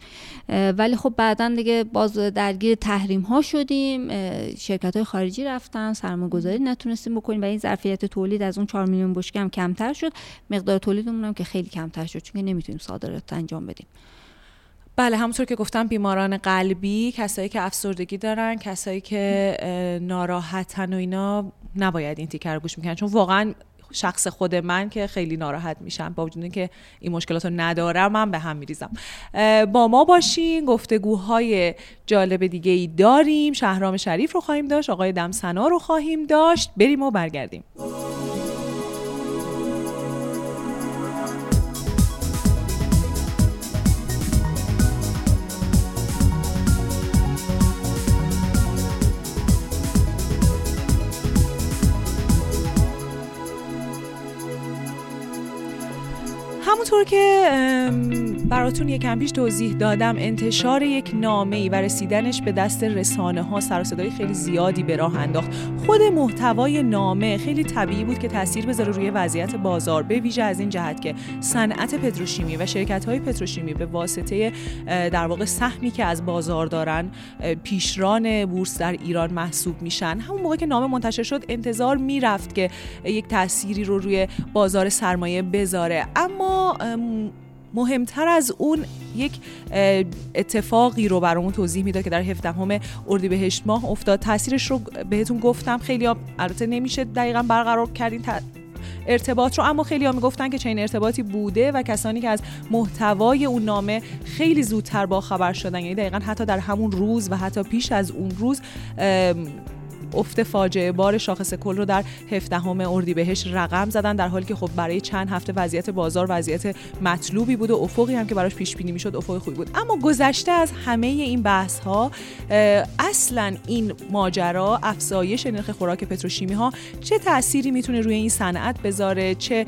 ولی خب بعدا دیگه باز درگیر تحریم ها شدیم. شرکت های خارجی رفتن سرمایه گذاری نتونستیم بکنیم و این ظرفیت تولید از اون 4 میلیون بشکه هم کمتر شد. مقدار تولیدمون هم که خیلی کمتر شد چون نمی‌تونیم صادرات انجام بدیم. بله همونطور که گفتم بیماران قلبی کسایی که افسردگی دارن کسایی که ناراحتن و اینا نباید این تیکر رو گوش می‌کنن چون واقعا شخص خود من که خیلی ناراحت میشم. با وجود اینکه این مشکلات رو ندارم من به هم میریزم. با ما باشین. گفتگوهای جالب دیگه ای داریم. شهرام شریف رو خواهیم داشت. آقای دمسنا رو خواهیم داشت. بریم و برگردیم. همونطور که براتون یکم پیش توضیح دادم. انتشار یک نامه ای و رسیدنش به دست رسانه ها سر خیلی زیادی به راه انداخت. خود محتوای نامه خیلی طبیعی بود که تاثیر بذاره روی وضعیت بازار به ویژه از این جهت که صنعت پتروشیمی و شرکت های پتروشیمی به واسطه در واقع سهمی که از بازار دارن پیشران بورس در ایران محسوب میشن. همون موقع که نامه منتشر شد انتظار می‌رفت که یک تأثیری رو روی بازار سرمایه بذاره. اما مهمتر از اون یک اتفاقی رو برامون توضیح می‌داد که در 17 اردیبهشت ماه افتاد. تاثیرش رو بهتون گفتم. خیلی البته نمیشه دقیقا برقرار کردین ارتباط رو اما خیلی ها می‌گفتن که چنین ارتباطی بوده و کسانی که از محتوای اون نامه خیلی زودتر با خبر شدن یعنی دقیقا حتی در همون روز و حتی پیش از اون روز افت فاجعه بار شاخص کل رو در 17 اردیبهشت رقم زدن در حالی که خب برای چند هفته وضعیت بازار وضعیت مطلوبی بود و افقی هم که براش پیش بینی می‌شد افق خوبی بود. اما گذشته از همه این بحث ها اصلا این ماجرا افزایش نرخ خوراک پتروشیمی ها چه تأثیری می‌تونه روی این صنعت بذاره؟ چه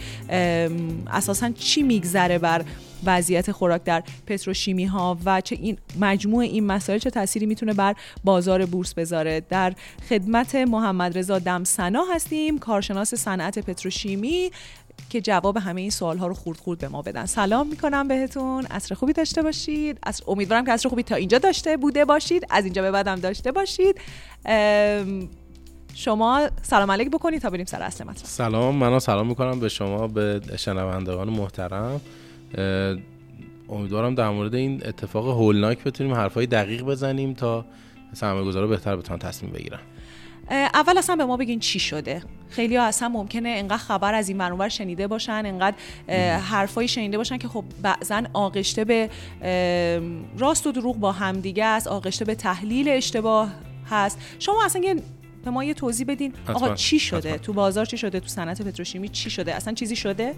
اساسا چی میگذره بر وضعیت خوراک در پتروشیمی ها و چه این مجموع این مسائل چه تأثیری می‌تونه بر بازار بورس بذاره. در خدمت محمد رضا دمسنا هستیم کارشناس صنعت پتروشیمی که جواب همه این سوال ها رو خورد خورد به ما بدن. سلام می‌کنم بهتون. عصر خوبی داشته باشید. از امیدوارم که عصر خوبی تا اینجا داشته بوده باشید. از اینجا به بعدم داشته باشید. شما سلام علیک بکنید تا بریم سر اصل مطلب. سلام. منو سلام می‌کنم به شما به شنوندگان محترم. امیدوارم در مورد این اتفاق هولناک بتونیم حرفای دقیق بزنیم تا سرمایه گذارا بهتر بتونن تصمیم بگیرن. اول اصلا به ما بگین چی شده. خیلی ها اصلا ممکنه انقدر خبر از این منور شنیده باشن انقدر حرفایی شنیده باشن که خب بعضا آغشته به راست و دروغ با همدیگه است آغشته به تحلیل اشتباه هست. شما اصلا یه به ما یه توضیح بدین. آقا چی شده؟ تو بازار چی شده؟ تو صنعت پتروشیمی چی شده؟ اصلا چیزی شده؟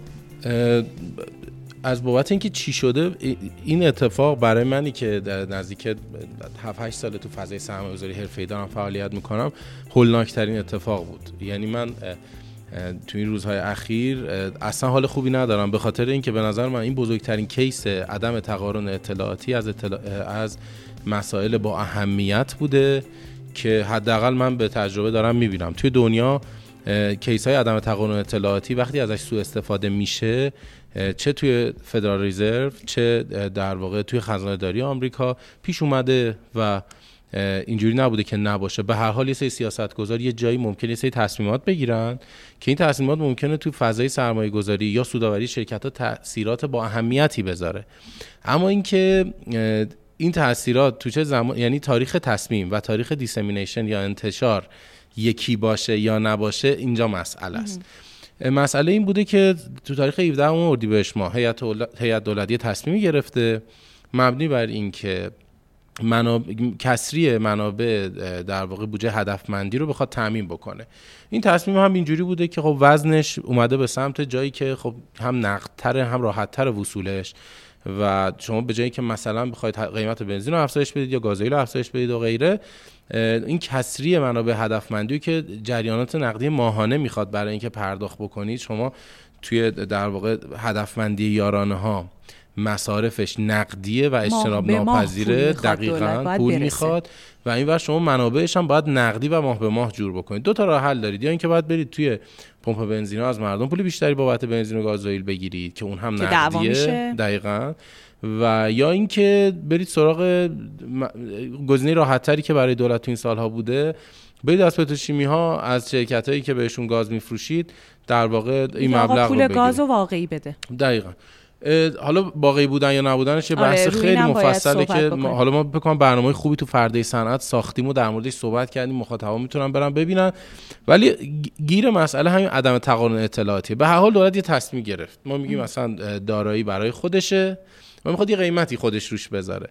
از بابت اینکه چی شده این اتفاق برای منی که در نزدیک 7 8 سال تو فضای سرمایه‌گذاری حرفه‌ای دارم فعالیت می‌کنم هولناکترین اتفاق بود. یعنی من تو این روزهای اخیر اصلا حال خوبی ندارم به خاطر اینکه به نظر من این بزرگترین کیس عدم تقارن اطلاعاتی از از مسائل با اهمیت بوده که حداقل من به تجربه دارم می‌بینم. توی دنیا case های عدم تقارن اطلاعاتی وقتی ازش سوء استفاده میشه چه توی فدرال ریزرو چه در واقع توی خزانه داری آمریکا پیش اومده و اینجوری نبوده که نباشه. به هر حال یه سری سیاستگزار یه جایی ممکنه یه سری تصمیمات بگیرن که این تصمیمات ممکنه توی فضای سرمایه گذاری یا سوداوری شرکت ها تاثیرات با اهمیتی بذاره. اما اینکه این تاثیرات تو چه زمان یعنی تاریخ تصمیم و تاریخ dissemination یا انتشار یکی باشه یا نباشه اینجا مسئله است. مسئله این بوده که تو تاریخ 17 اردیبهشت ماه هیئت هیئت دولتی تصمیمی گرفته مبنی بر اینکه منابع کسری منابع در واقع بودجه هدفمندی رو بخواد تعمین بکنه. این تصمیم هم اینجوری بوده که خب وزنش اومده به سمت جایی که خب هم نقدتر هم راحتتر وصولش و شما به جایی که مثلا بخواید قیمت بنزین رو افزایش بدید یا گازوئیل رو افزایش بدید و غیره این کسری منابع هدفمندی که جریانات نقدی ماهانه می‌خواد برای اینکه پرداخت بکنید. شما توی در واقع هدفمندی یارانه ها مصارفش نقدیه و اجتناب ناپذیره دقیقا پول می‌خواد و این ور شما منابعش هم باید نقدی و ماه به ماه جور بکنید. دو تا راه حل دارید. یا اینکه باید برید توی پمپ بنزین از مردم پول بیشتری بابت بنزین و گازوئیل بگیرید که اون هم نقدیه. دقیقا. و یا اینکه برید سراغ گزینه راحتتری که برای دولت تو این سالها بوده برید از پتروشیمی ها از شرکت هایی که بهشون گاز میفروشید در واقع این مبلغ پول گاز واقعی بده. دقیقا. حالا واقعی بودن یا نبودنش یه آره، بحث خیلی مفصله که حالا ما بکنم برنامه خوبی تو فرده صنعت ساختیم و در موردش صحبت کردیم. مخاطبا می‌تونن برن ببینن. ولی گیر مسئله همین عدم تقارن اطلاعاتی به هر حال دولت یه تصمیم گرفت. ما میگیم مثلا دارایی برای خودشه. و می‌خواد یه قیمتی خودش روش بذاره.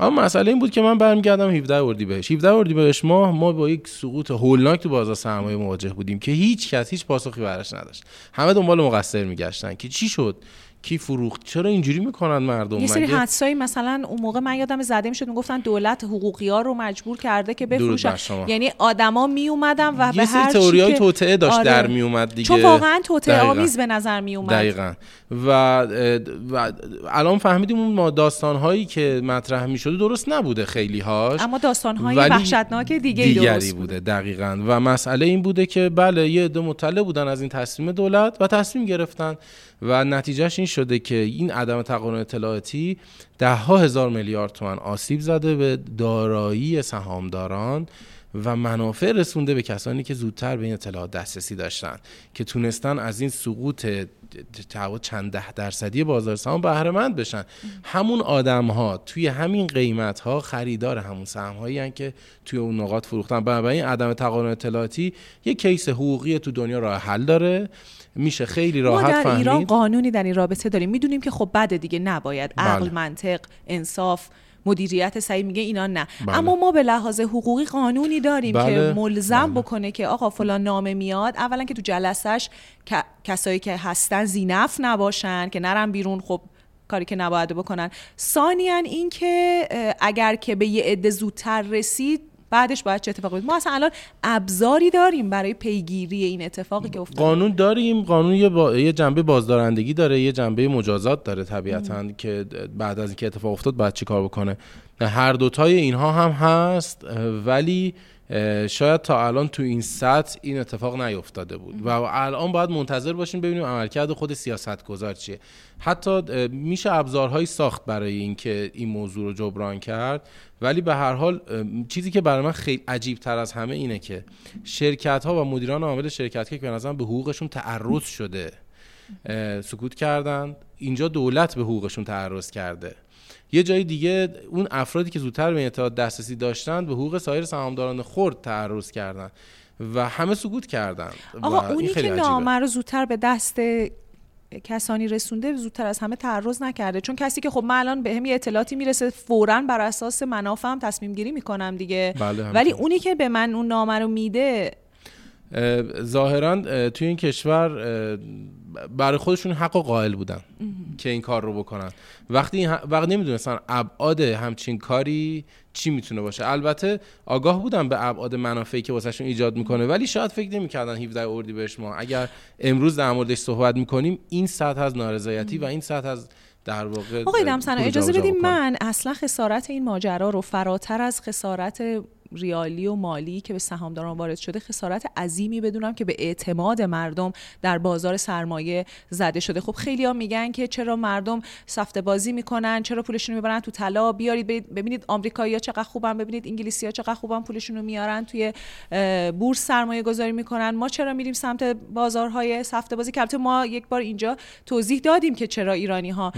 اما مسئله این بود که من برمیگردم 17 بهش. 17 بهش ماه ما با یک سقوط هولناک تو بازار سرمایه مواجه بودیم که هیچ کس هیچ پاسخی براش نداشت. همه دنبال مقصر میگشتن که چی شد؟ کی فروخت؟ چرا اینجوری می‌کنن مردم؟ یه سری حدسایی مثلا اون موقع من یادم زده می‌شد می‌گفتن دولت حقوقی ها رو مجبور کرده که بفروشن. یعنی آدما می اومدن و به هر تئوریای توطئه داشت آره. در می اومد دیگه. چون واقعا توطئه آمیز به نظر می اومد دقیقاً. و, و الان فهمیدیم اون داستان هایی که مطرح می شده درست نبوده خیلی هاش اما داستان های وحشتناک دیگه دیگری بوده دقیقاً. و مسئله این بوده که بله یه عده مطلع بودن از این تصمیم دولت و تصمیم گرفتن و نتیجهش این شده که این عدم تقارن اطلاعاتی ده ها هزار میلیارد تومن آسیب زده به دارایی سهامداران و منافع رسونده به کسانی که زودتر به این اطلاعات دسترسی داشتن که تونستن از این سقوط چند ده درصدی بازار سهام بهره مند بشن. همون آدم ها توی همین قیمت ها خریدار همون سهم هایی که توی اون نقاط فروختن. بنابراین عدم تقارن اطلاعاتی یه کیس حقوقی تو دنیا راه حل داره. میشه خیلی راحت ما در ایران قانونی در این رابطه داریم می‌دونیم که خب بده دیگه نباید بله. عقل منطق انصاف مدیریت سعی میگه اینا نه بله. اما ما به لحاظ حقوقی قانونی داریم بله. که ملزم بله. بکنه که آقا فلان نامه میاد اولا که تو جلسش کسایی که هستن زینف نباشن که نرن بیرون خب کاری که نباید بکنن ثانیا اینکه اگر که به یه عده زودتر رسید بعدش باید چه اتفاقی ما اصلا الان ابزاری داریم برای پیگیری این اتفاقی که افتاد قانون داریم. قانون یه, با... یه جنبه بازدارندگی داره یه جنبه مجازات داره طبیعتا که بعد از اینکه اتفاق افتاد باید چیکار بکنه. هر دوتای اینها هم هست ولی شاید تا الان تو این سطح این اتفاق نیفتاده بود. و الان باید منتظر باشیم ببینیم عملکرد خود سیاست گذار چیه. حتی میشه ابزارهایی ساخت برای اینکه این موضوع رو جبران کرد. ولی به هر حال چیزی که برای من خیلی عجیب تر از همه اینه که شرکت ها و مدیران عامل شرکت که به نظرم به حقوقشون تعرض شده. سکوت کردن. اینجا دولت به حقوقشون تعرض کرده. یه جای دیگه اون افرادی که زودتر به اطلاعات دسترسی داشتن به حقوق سایر سهامداران خرد تعرض کردن و همه سکوت کردن آقا اونی که نامه رو زودتر به دست کسانی رسونده زودتر از همه تعرض نکرده. چون کسی که خب من الان به هم یه اطلاعاتی می‌رسه فورا بر اساس منافعم تصمیم گیری می‌کنم دیگه. بله ولی اونی که به من اون نامه رو میده ظاهرا توی این کشور برای خودشون حق و قائل بودن که این کار رو بکنن. وقتی وقت نمی‌دونستن ابعاد همچین کاری چی می‌تونه باشه. البته آگاه بودن به ابعاد منافعی که واسهشون ایجاد می‌کنه ولی شاید فکر نمی‌کردن 17 اردی بهش ما. اگر امروز در موردش صحبت می‌کنیم این سطح از نارضایتی و این سطح از در واقع آقای دمسنا اجازه بدیم من اصلا خسارت این ماجرا رو فراتر از خسارت ریالی و مالی که به سهامداران وارد شده خسارت عظیمی بدونم که به اعتماد مردم در بازار سرمایه زده شده. خب خیلی ها میگن که چرا مردم سفته بازی می‌کنن چرا پولشون می‌برن تو طلا؟ بیارید ببینید آمریکایی‌ها چقدر خوبن ببینید انگلیسی‌ها چقدر خوبن پولشون رو میارن توی بورس سرمایه گذاری می‌کنن. ما چرا میریم سمت بازارهای سفته بازی؟ که ما یک بار اینجا توضیح دادیم که چرا ایرانی ها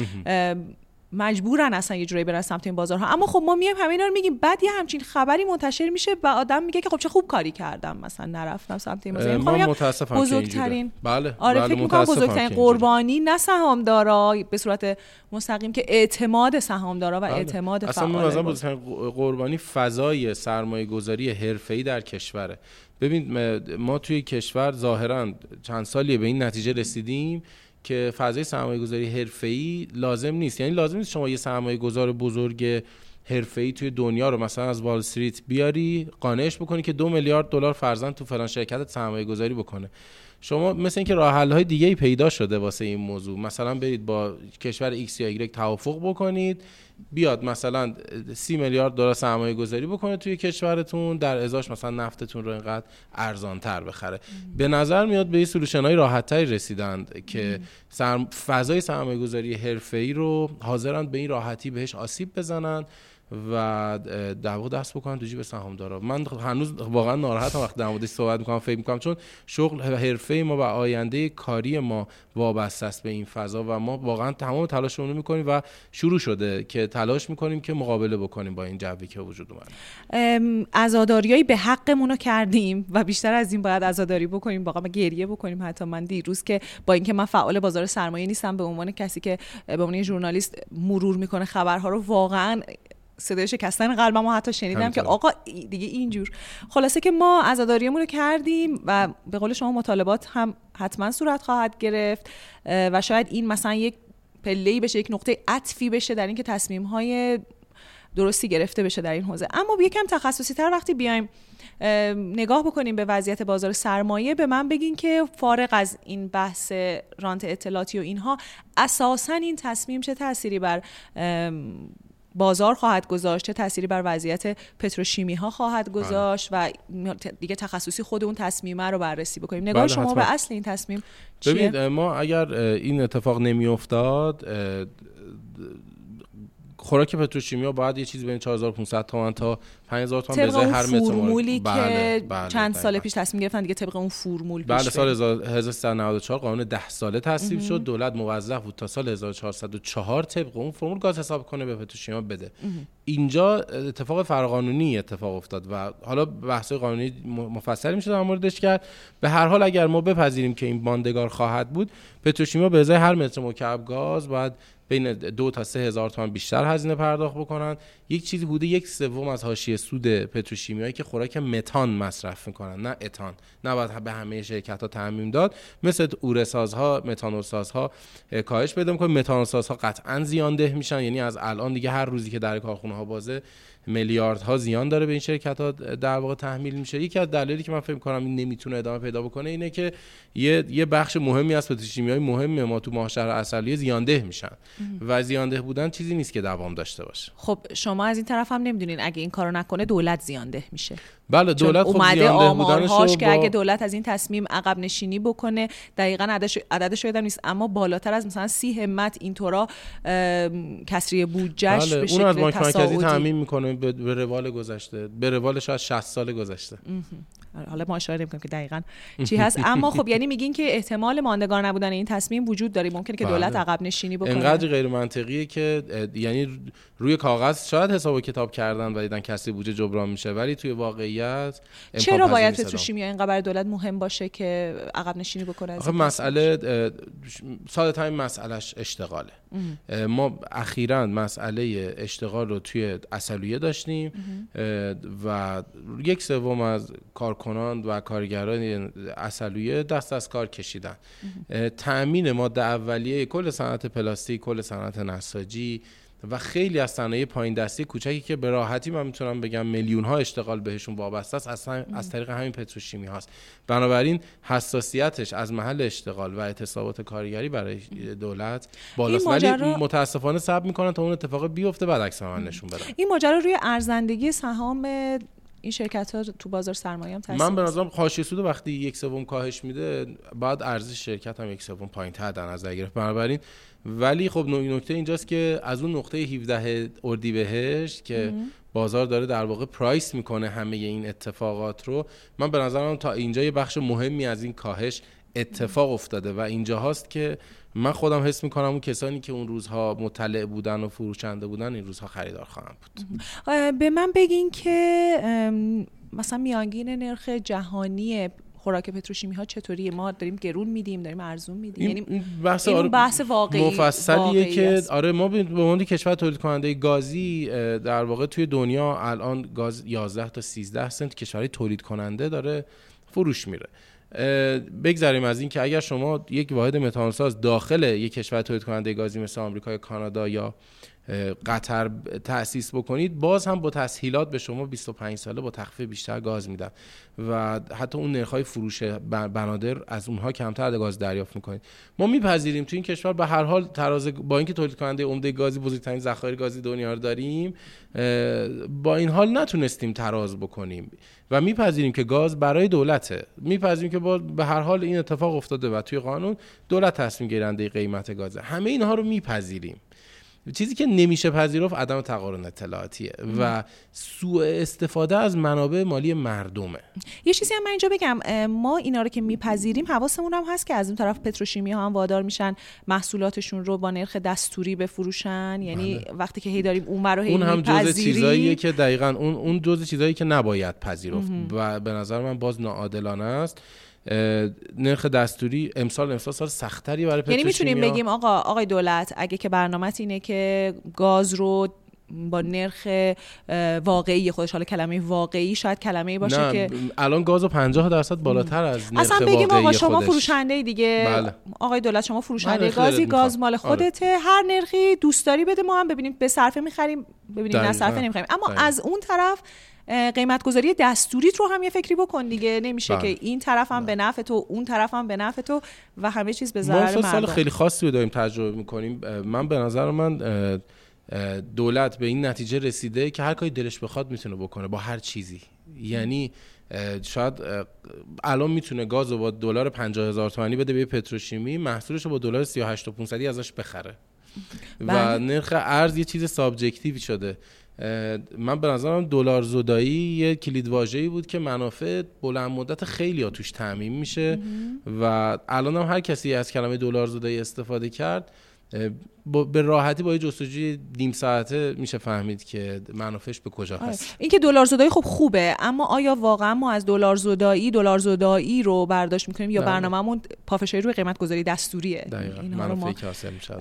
مجبورن اصلا یه جوری برن سمت این بازارها. اما خب ما میایم همینا رو میگیم. بعد یه همچین خبری منتشر میشه و آدم میگه که خب چه خوب کاری کردم. مثلا نرفتم سمت این بازار. من متاسفم بزرگترین بله آره بله فکر می‌کنم بزرگترین قربانی نه سهامدارا به صورت مستقیم که اعتماد سهامدارا و بله. اعتماد اصلا من مثلا بزرگترین قربانی فضای سرمایه گذاری حرفه‌ای در کشوره. ببین ما توی کشور ظاهرا چند سالیه به این نتیجه رسیدیم که فضای سرمایه گذاری حرفه‌ای لازم نیست. یعنی لازم نیست شما یه سرمایه گذار بزرگ حرفه‌ای توی دنیا رو مثلا از وال استریت بیاری قانعش بکنی که دو میلیارد دلار فرزن تو فلان شرکت سرمایه گذاری بکنه. شما مثل اینکه راه حل های دیگه ای پیدا شده واسه این موضوع. مثلا برید با کشور X یا Y توافق بکنید. بیاد مثلا سی میلیارد دلار سرمایه گذاری بکنه توی کشورتون. در ازاش مثلا نفتتون رو اینقدر ارزان تر بخره به نظر میاد به این سلوشن های راحت تری رسیدند که سرم... فضای سرمایه گذاری حرفه ای رو حاضرند به این راحتی بهش آسیب بزنن و در واقع دست بکنن تو جیب سهامدارا من هنوز واقعا ناراحتم وقتی در موردش صحبت می‌کنم فکر می‌کنم چون شغل حرفه ما و آینده کاری ما وابسته است به این فضا و ما واقعا تمام تلاشمون رو می‌کنیم و شروع شده که تلاش می‌کنیم که مقابله بکنیم با این جوی که وجود اومد. عزاداریایی به حقمون رو کردیم و بیشتر از این باید عزاداری بکنیم واقعا گریه بکنیم حتی. من دیروز که با اینکه من فعال بازار سرمایه نیستم به عنوان کسی که به عنوان ژورنالیست مرور می‌کنه خبرها رو واقعا صدای شکستن قلبمو حتی شنیدم که آقا دیگه اینجور. خلاصه که ما عزاداریمون رو کردیم و به قول شما مطالبات هم حتما صورت خواهد گرفت و شاید این مثلا یک پله بشه یک نقطه عطفی بشه در اینکه تصمیم های درستی گرفته بشه در این حوزه. اما یکم تخصصی تر وقتی بیایم نگاه بکنیم به وضعیت بازار سرمایه به من بگین که فارغ از این بحث رانت اطلاعاتی و اینها اساسا این تصمیم چه تأثیری بر بازار خواهد گذاشت چه تأثیری بر وضعیت پتروشیمی ها خواهد بله. گذاشت و دیگه تخصصی خود اون تصمیمه رو بررسی بکنیم نگاه بله شما به اصل این تصمیم چیه؟ ببینید ما اگر این اتفاق نمی افتاد خوراک پتروشیمیا باید یه چیزی بین 4500 تومان تا 5000 تومان به هر متر فرمولی که بله، بله، چند سال پیش تصمیم گرفتن دیگه طبق اون فرمول بله سال 1394 قانون 10 ساله تصویب شد. دولت موظف بود تا سال 1404 طبق اون فرمول گاز حساب کنه به پتروشیمیا بده. اینجا اتفاق فرقانونی اتفاق افتاد و حالا بحث قانونی مفصلی میشه در موردش کرد. به هر حال اگر ما بپذیریم که این ماندگار خواهد بود پتروشیمیا به ازای هر متر مکعب گاز باید بین دو تا سه هزار تومان بیشتر هزینه پرداخت بکنن. یک چیزی حدود یک سوم از حاشیه سود پتروشیمیایی که خوراک متان مصرف می‌کنن نه اتان. نباید به همه شرکت ها تعمیم داد. مثل اورسازها متانولسازها کاهش پیدا می‌کنه. متانولسازها قطعا زیانده میشن. یعنی از الان دیگه هر روزی که در کارخونه ها بازه میلیاردها زیان داره به این شرکت ها در واقع تحمیل میشه. یکی از دلایلی که من فکر کنم این نمی‌تونه ادامه پیدا بکنه اینه که یه یه بخش مهمی از پتروشیمی مهم ما تو ماهشهر اصلی زیانده میشن. و زیانده بودن چیزی نیست که دوام داشته باشه. خب شما از این طرف هم نمی‌دونین اگه این کارو نکنه دولت زیانده میشه. بله دولت خب اومده آمارهاش که اگه دولت از این تصمیم عقب نشینی بکنه دقیقا عددش عددش یادم نیست اما بالاتر از مثلا سی همت اینطورا کسری بودجهش بله. به شکل اون از مرکزی تعمین می‌کنه به روال گذشته. به روال شاید 60 سال گذشته. حالا ما اشاره نمی‌کنیم که دقیقا چی هست. اما خب یعنی میگین که احتمال ماندگار نبودن این تصمیم وجود داره. ممکنه که دولت بله. عقب نشینی بکنه. انقدر غیر منطقیه که یعنی روی کاغذ شاید حساب و کتاب کردن و دیدن کسی بودجه جبران میشه ولی توی واقعیت چرا باید پتروشیمیا اینقدر دولت مهم باشه که عقب نشینی بکنه از مسئله ساده ترین مسئلهش اشتغاله. ما اخیرا مسئله اشتغال رو توی اصلیه داشتیم. و یک سوم از کارکنان و کارگران اصلیه دست از کار کشیدن. تأمین ماده اولیه کل صنعت پلاستیک کل صنعت نساجی و خیلی از صنایع پایین دستی کوچکی که به راحتی من می‌تونم بگم میلیون ها اشتغال بهشون وابسته است اصلا از طریق همین پتروشیمی هاست. بنابراین حساسیتش از محل اشتغال و اعتصابات کارگری برای دولت بالاست. ولی متاسفانه صبر می‌کنن تا اون اتفاق بیفته بعد عکس نشون بدن. این ماجرا روی ارزندگی سهام این شرکت ها تو بازار سرمایه هم تاثیر من به نظرم حاشیه سود وقتی یک سوم کاهش میده بعد ارزش شرکت هم یک سوم پایین تر در نظر گرفت. بنابراین ولی خب نکته اینجاست که از اون نقطه 17 اردیبهشت که بازار داره در واقع پرایس می‌کنه همه این اتفاقات رو من به نظرم تا اینجا یه بخش مهمی از این کاهش اتفاق افتاده و اینجا هاست که من خودم حس می‌کنم اون کسانی که اون روزها مطلع بودن و فروشنده بودن این روزها خریدار خواهم بود. به من بگین که مثلا میانگین نرخ جهانی خوراک پتروشیمی ها چطوریه؟ ما داریم گرون میدیم داریم ارزون میدیم. یعنی بحث, آره بحث واقعی مفصلیه که آره ما به عنوان کشور تولید کننده گازی در واقع توی دنیا الان گاز 11 تا 13 سنت کشورهای تولید کننده داره فروش میره. بگذاریم از این که اگر شما یک واحد متانساز داخل یک کشور تولید کننده گازی مثل آمریکا یا کانادا یا قطر تأسیس بکنید باز هم با تسهیلات به شما 25 ساله با تخفیف بیشتر گاز میدن. و حتی اون نرخ‌های فروش بنادر از اونها کمتر گاز دریافت می‌کنید. ما میپذیریم تو این کشور به هر حال تراز با اینکه تولید کننده عمده گازی بزرگترین ذخایر گازی دنیا رو داریم با این حال نتونستیم تراز بکنیم. و میپذیریم که گاز برای دولته. میپذیریم که با به هر حال این اتفاق افتاده و توی قانون دولت تصمیم گیرنده قیمت گازه. همه اینها رو میپذیریم. چیزی که نمیشه پذیرفت عدم تقارن اطلاعاتیه و سوء استفاده از منابع مالی مردمه. یه چیزی هم من اینجا بگم ما اینا رو که میپذیریم حواسمون هم هست که از اون طرف پتروشیمی ها هم وادار میشن محصولاتشون رو با نرخ دستوری بفروشن یعنی بله. وقتی که هی داریم اون رو هی اون هم جزء چیزاییه که دقیقا اون اون جزء چیزایی که نباید پذیرفت و به نظر من باز ناعادلانه است. نرخ دستوری امسال امسال سال سختری برای یعنی می‌تونیم بگیم آقا آقای دولت اگه که برنامه اینه که گاز رو با نرخ واقعی خودش حالا کلمه واقعی شاید کلمه باشه نه که الان گاز 50 درصد بالاتر از نرخ اصلا بگیم آقا واقعی شما خودش. فروشنده دیگه بله. آقای دولت شما فروشنده خیلی گازی. گاز مال آره. خودته هر نرخی دوست داری بده ما هم ببینیم به صرفه می‌خریم ببینیم نه. صرفه نمی‌خریم اما. از اون طرف قیمت گذاری دستوریت رو هم یه فکری بکن دیگه. نمیشه بله. که این طرف هم به نفع تو اون طرف هم به نفع تو و همه چیز به ضرر اصلا سال مردم. خیلی خاصی رو داریم تجربه می‌کنیم. من به نظر من دولت به این نتیجه رسیده که هر کاری دلش بخواد می‌تونه بکنه با هر چیزی. یعنی شاید الان می‌تونه گاز رو با دلار 50 هزار تومانی بده به پتروشیمی محصولش رو با دلار 38 و 500 ازش بخره. و بله. نرخ ارز یه چیز سابجکتیوی شده. من به نظرم دلار زدایی یه کلید واژه‌ای بود که منافع بلند مدت خیلی ها توش تعمین میشه و الان هم هر کسی از کلمه دلار زدایی استفاده کرد به راحتی با یه جستجوی نیم ساعته میشه فهمید که منافعش به کجا آره. هست. این که دلار زدایی خب خوبه اما آیا واقعا ما از دلار زدایی دلار زدایی رو برداشت می‌کنیم یا بله. برنامه‌مون پافشاری روی قیمت گذاری دستوریه؟ دقیقا. اینها رو ما منافعی که حاصل میشه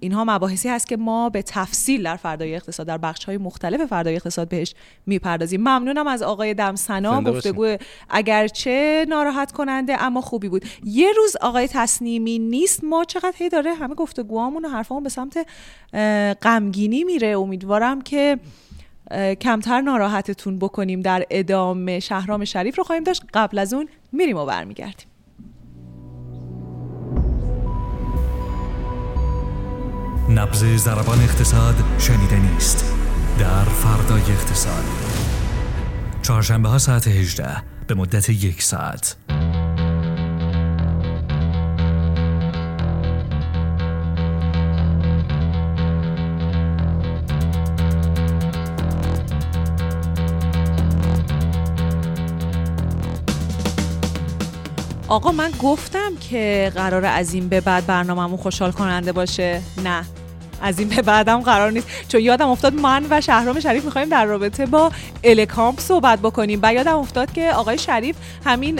اینها مباحثی هست که ما به تفصیل در فردای اقتصاد در بخش های مختلف فردای اقتصاد بهش می‌پردازیم. ممنونم از آقای دمسنا. گفتگو اگرچه ناراحت کننده اما خوبی بود. یه روز آقای تصنیمی نیست. ما چقدر هی داره همه گفتگوهامون و حرفامون به سمت غمگینی میره. امیدوارم که کمتر ناراحتتون بکنیم در ادامه. شهرام شریف رو خواهیم داشت. قبل از اون میریم و برمیگردیم. نبز زربان اقتصاد شنیدنی است در فردای اقتصاد. چهارشنبه ها ساعت 18 به مدت یک ساعت. آقا من گفتم که قرار از این به بعد برنامه‌مون خوشحال کننده باشه. نه. از این به بعدم قرار نیست. چون یادم افتاد من و شهرام شریف می‌خوایم در رابطه با الکامپ صحبت بکنیم. و یادم افتاد که آقای شریف همین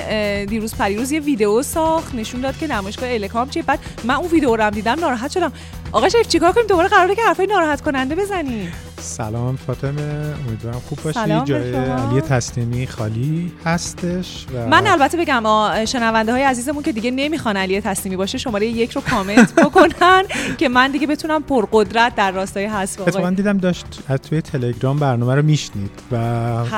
دیروز پریروز یه ویدیو ساخت نشون داد که نمایشگاه الکامپ چیه. بعد من اون ویدیو رو هم دیدم ناراحت شدم. آقای شریف چیکار کنیم؟ دوباره قراره که حرفای ناراحت کننده بزنیم. سلام فاطمه امیدوارم خوب باشی. جای. علی تسلیمی خالی هستش و من البته بگم شنونده های عزیزمون که دیگه نمی‌خوان علی تسلیمی باشه شماره یک رو کامنت بکنن که من دیگه بتونم پرقدرت در راستای حذف اتفاقا دیدم داشت از توی تلگرام برنامه رو میشنید و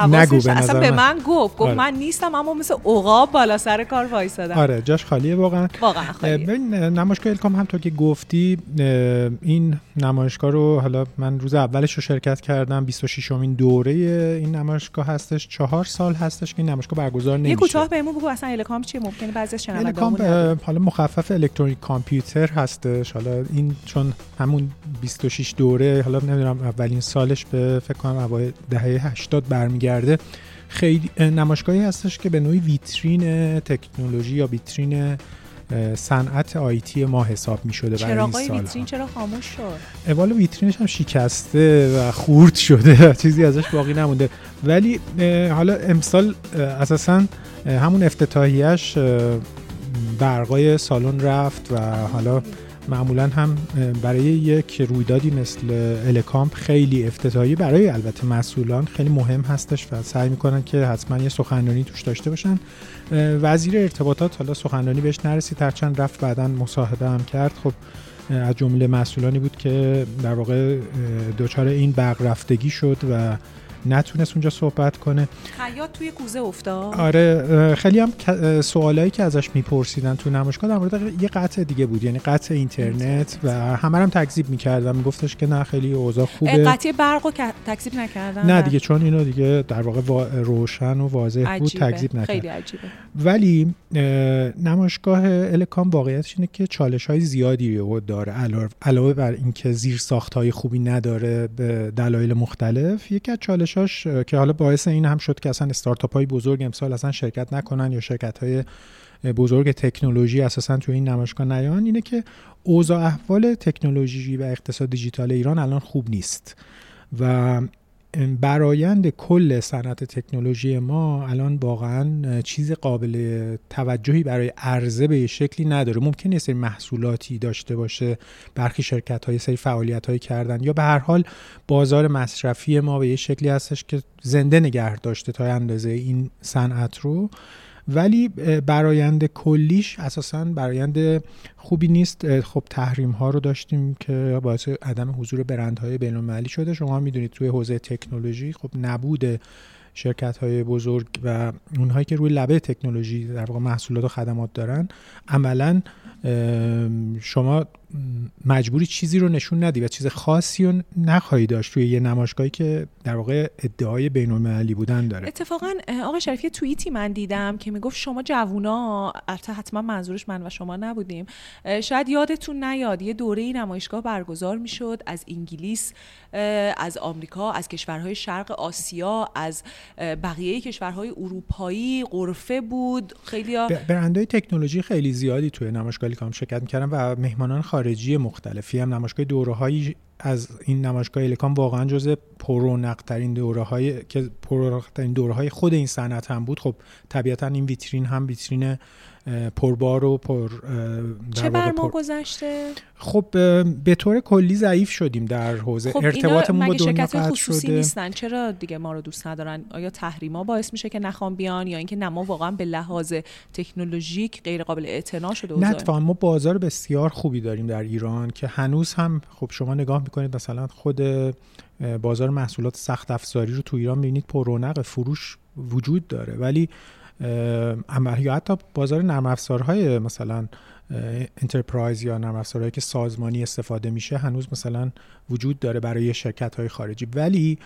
نگو به اصلا نظر به من, گفت گفت آره. من نیستم اما مثل عقاب بالا سر کار وایسادم. آره جاش خالیه واقعا. واقعا خالیه. ببین اه، نمایشگاه الکام همطور که گفتی این نمایشگاه رو حالا من روز اولش رو شرکت کردم 26 امین دوره این نمایشگاه هستش. چهار سال هستش که این نمایشگاه برگزار نمیشه. یه کوتاه بهمون بگو اصلا الکام چیه؟ ممکنه بعضی از حالا مخفف الکترونیک کامپیوتر هستش. حالا این چون همون 26 دوره حالا نمی‌دونم اولین سالش به فکر کنم اوایل دهه 80 برمیگرده. خیلی اه، نمایشگاهی هستش که به نوعی ویترین تکنولوژی یا ویترین صنعت آیتی ما حساب می شده برای این سالها. ویترین چرا خاموش شد والا ویترینش هم شکسته و خورد شده چیزی ازش باقی نمونده ولی حالا امسال اساسا همون افتتاحیش برقای سالن رفت و حالا معمولا هم برای یک رویدادی مثل الکامپ خیلی افتتاحی برای البته مسئولان خیلی مهم هستش و سعی می‌کنن که حتما یه سخنرانی توش داشته باشن. وزیر ارتباطات حالا سخنرانی بهش نرسید هرچند رفت بعدا مصاحبه هم کرد. خب از جمله مسئولانی بود که در واقع دچار این برق رفتگی شد و نتونست اونجا صحبت کنه. خیاط توی کوزه افتاد؟ آره خیلی هم سوالایی که ازش میپرسیدن تو نمایشگاه در مورد یه قطع دیگه بود یعنی قطع اینترنت و همه هم تکذیب می‌کرد و میگفتش که نه خیلی اوضاع خوبه. قطعی برق رو تکذیب نکردن؟ نه دیگه چون اینو دیگه در واقع وا- روشن و واضح بود عجیبه. تکذیب نکرد. خیلی عجیبه. ولی اه، نمایشگاه الکام واقعیتش اینه که چالش های زیادی رو داره. علاوه- بر اینکه زیر ساخت های خوبی نداره به دلایل مختلف یکی از چالشاش اه، که حالا باعث این هم شد که اصلا استارتاپ های بزرگ امسال اصلا شرکت نکنن یا شرکت های بزرگ تکنولوژی اساسا تو این نمایشگاه نیان اینه که اوضاع احوال تکنولوژی و اقتصاد دیجیتال ایران الان خوب نیست. و برایند کل صنعت تکنولوژی ما الان واقعا چیز قابل توجهی برای عرضه به شکلی نداره. ممکن سری محصولاتی داشته باشه برخی شرکت های سری فعالیت های کردن یا به هر حال بازار مصرفی ما به یه شکلی هستش که زنده نگه داشته تا اندازه این صنعت رو. ولی برایند کلیش اساسا برایند خوبی نیست. خب تحریم ها رو داشتیم که باعث عدم حضور برندهای بین المللی شده. شما می‌دونید توی حوزه تکنولوژی خب نبود شرکت های بزرگ و اونهایی که روی لبه تکنولوژی در واقع محصولات و خدمات دارن. عملا شما مجبوری چیزی رو نشون ندی و چیز خاصی رو نخواهی داشت توی یه نمایشگاهی که در واقع ادعای بین المللی بودن داره. اتفاقا آقا شریفی توییتی من دیدم که می‌گفت شما جوونا البته حتما منظورش من و شما نبودیم شاید یادتون نیاد یه دوره نمایشگاه برگزار می‌شد از انگلیس از آمریکا از کشورهای شرق آسیا از بقیه کشورهای اروپایی قرفه بود خیلی برندهای تکنولوژی خیلی زیادی توی نمایشگاه کام شرکت می‌کردن و مهمانان خارجی مختلفی هم. نمایشگاه دوره هایی از این نمایشگاه الکام واقعا جز پرونق ترین دوره های که پرونق ترین دوره های خود این صنعت هم بود. خب طبیعتا این ویترین هم ویترین پربار و پر چه بر ما گذشته؟ خب به طور کلی ضعیف شدیم در حوزه. خب ارتباطمون با دنیا قطع خصوصی شده. نیستن؟ چرا دیگه ما رو دوست ندارن؟ آیا تحریما باعث میشه که نخوام بیان یا اینکه نما واقعا به لحاظ تکنولوژیک غیر قابل اعتنا شده نه ما بازار بسیار خوبی داریم در ایران که هنوز هم خب شما نگاه می‌کنید مثلا خود بازار محصولات سخت افزاری رو تو ایران می‌بینید پر رونق فروش وجود داره. ولی یا حتی بازار نرم افزارهای مثلا انترپرایز یا نرم افزارهایی که سازمانی استفاده میشه هنوز مثلا وجود داره برای شرکت های خارجی. ولی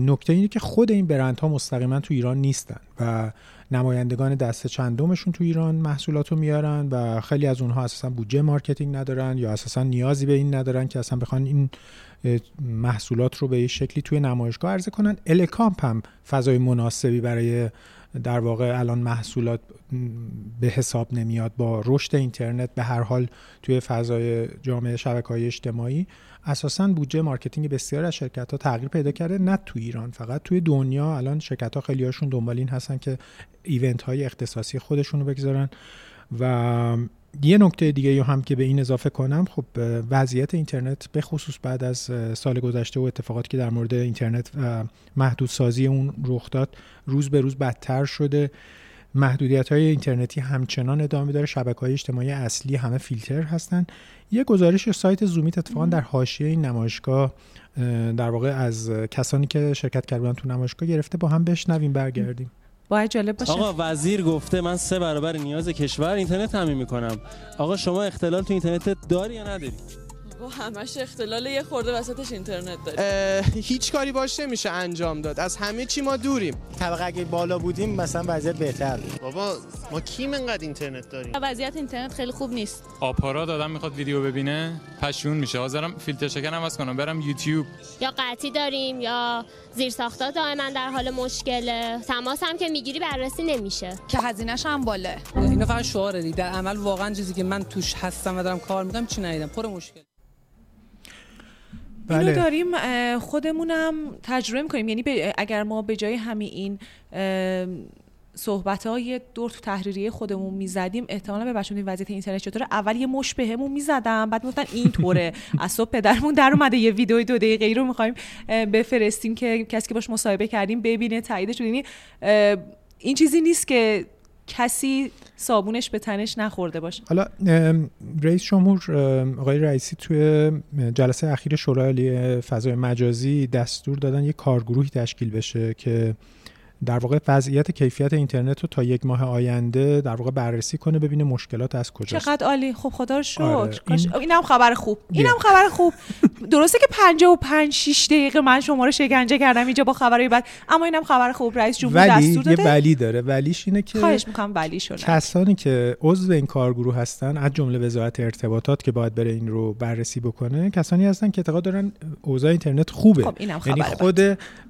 نکته اینه که خود این برندها مستقیما تو ایران نیستن و نمایندگان دست چندمشون تو ایران محصولات رو میارن و خیلی از اونها اساسا بودجه marketing ندارن یا اساسا نیازی به این ندارن که اصلا بخوان این محصولات رو به یه شکلی توی نمایشگاه عرضه کنن. الکامپ هم فضای مناسبی برای در واقع الان محصولات به حساب نمیاد با رشد اینترنت به هر حال توی فضای جامعه شبکه های اجتماعی. اساسا بودجه marketing بسیار از شرکت ها تغییر پیدا کرده نه تو ایران فقط توی دنیا. الان شرکت ها خیلی هاشون دنبال این هستن که ایونت های اختصاصی خودشون رو بگذارن و یه نکته دیگه هم که به این اضافه کنم خب وضعیت اینترنت به خصوص بعد از سال گذشته و اتفاقاتی که در مورد اینترنت محدودسازی اون رخ داد روز به روز بدتر شده. محدودیت های اینترنتی همچنان ادامه داره. شبکه های اجتماعی اصلی همه فیلتر هستن. یه گزارش سایت زومیت اتفاقا در حاشیه این نمایشگاه در واقع از کسانی که شرکت کردن تو نمایشگاه گرفته با هم بشنویم برگردیم. باید جالب باشه. آقا وزیر گفته من سه برابر نیاز کشور اینترنت تامین می‌کنم. آقا شما اختلال تو اینترنت داری یا نداری؟ با همش اختلال یه خورده وسطش اینترنت داریم هیچ کاری باش نمیشه انجام داد. از همه چی ما دوریم. طبقه اگه بالا بودیم مثلا وضعیت بهتر بابا ما کیم انقدر اینترنت داریم؟ وضعیت اینترنت خیلی خوب نیست. آپارات آدم می‌خواد ویدیو ببینه پشیون میشه. حاضرم فیلتر شکن عوض کنم برم یوتیوب. یا قطعی داریم یا زیر ساختا دائما در حال مشکله تماس هم که می‌گیری بررسی نمیشه. که هزینه‌ش هم باله. اینا فقط شعاره در عمل واقعا چیزی که من توش هستم و دارم کار می‌کنم چی ندیدم. پر مشکل. بله. اینو داریم خودمونم تجربه می‌کنیم. یعنی اگر ما به جای همین این صحبت های دور تو تحریریه خودمون می‌زدیم احتمالا به بچه‌ها وضعیت اینترنت چطوره؟ اول یه مش بهمون می‌زدم بعد می‌گفتن اینطوره. از صبح پدرمون در اومده یه ویدیو دو دقیقه‌ای رو می‌خوایم بفرستیم که کسی که باش مصاحبه کردیم ببینه تاییدش یعنی این چیزی نیست که کسی صابونش به تنش نخورده باشه. حالا رئیس جمهور آقای رئیسی توی جلسه اخیر شورای فضای مجازی دستور دادن یک کارگروهی تشکیل بشه که در واقع وضعیت کیفیت اینترنت رو تا یک ماه آینده در واقع بررسی کنه ببینه مشکلات از کجاست. چقدر عالی. خب خدا رو شکر. آره. این... اینم خبر خوب. اینم خبر خوب. درسته که 55 6 دقیقه من شما رو شکنجه کردم اینجا با خبرای بعد اما اینم خبر خوب. رئیس جمهور دستور داده. یه ولی داره. ولیش اینه که خواهش می‌کنم ولی شده کسانی که عضو این کارگروه هستن از جمله وزارت ارتباطات که باید بره این رو بررسی بکنه کسانی هستن که اعتقاد دارن اوضاع اینترنت خوبه. خب اینم یعنی خود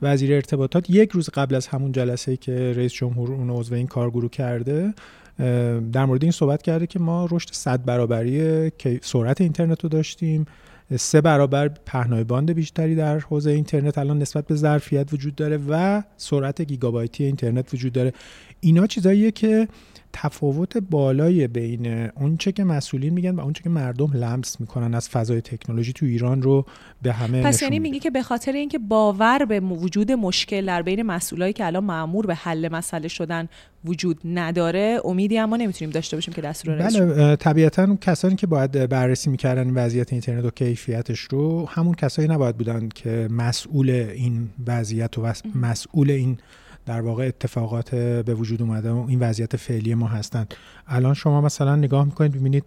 وزیر ارتباطات یک روز قبل از همون جلسه که رئیس جمهور اون عضو این کارگروه کرده در مورد این صحبت کرده که ما رشد صد برابری سرعت اینترنت رو داشتیم. سه برابر پهنای باند بیشتری در حوزه اینترنت الان نسبت به ظرفیت وجود داره و سرعت گیگابایتی اینترنت وجود داره. اینا چیزاییه که تفاوت بالای بین اونچه که مسئولین میگن و اونچه که مردم لمس می‌کنن از فضای تکنولوژی تو ایران رو به همه پس یعنی میگی که به خاطر اینکه باور به وجود مشکل در بین مسئولایی که الان معمور به حل مسئله شدن وجود نداره امیدی اما نمی‌تونیم داشته باشیم که دستور بله طبیعتا کسانی که باید بررسی می‌کردن وضعیت اینترنت و کیفیتش رو همون کسایی نباید بودن که مسئول این وضعیت و مسئول این در واقع اتفاقات به وجود اومده و این وضعیت فعلی ما هستند. الان شما مثلا نگاه می‌کنید ببینید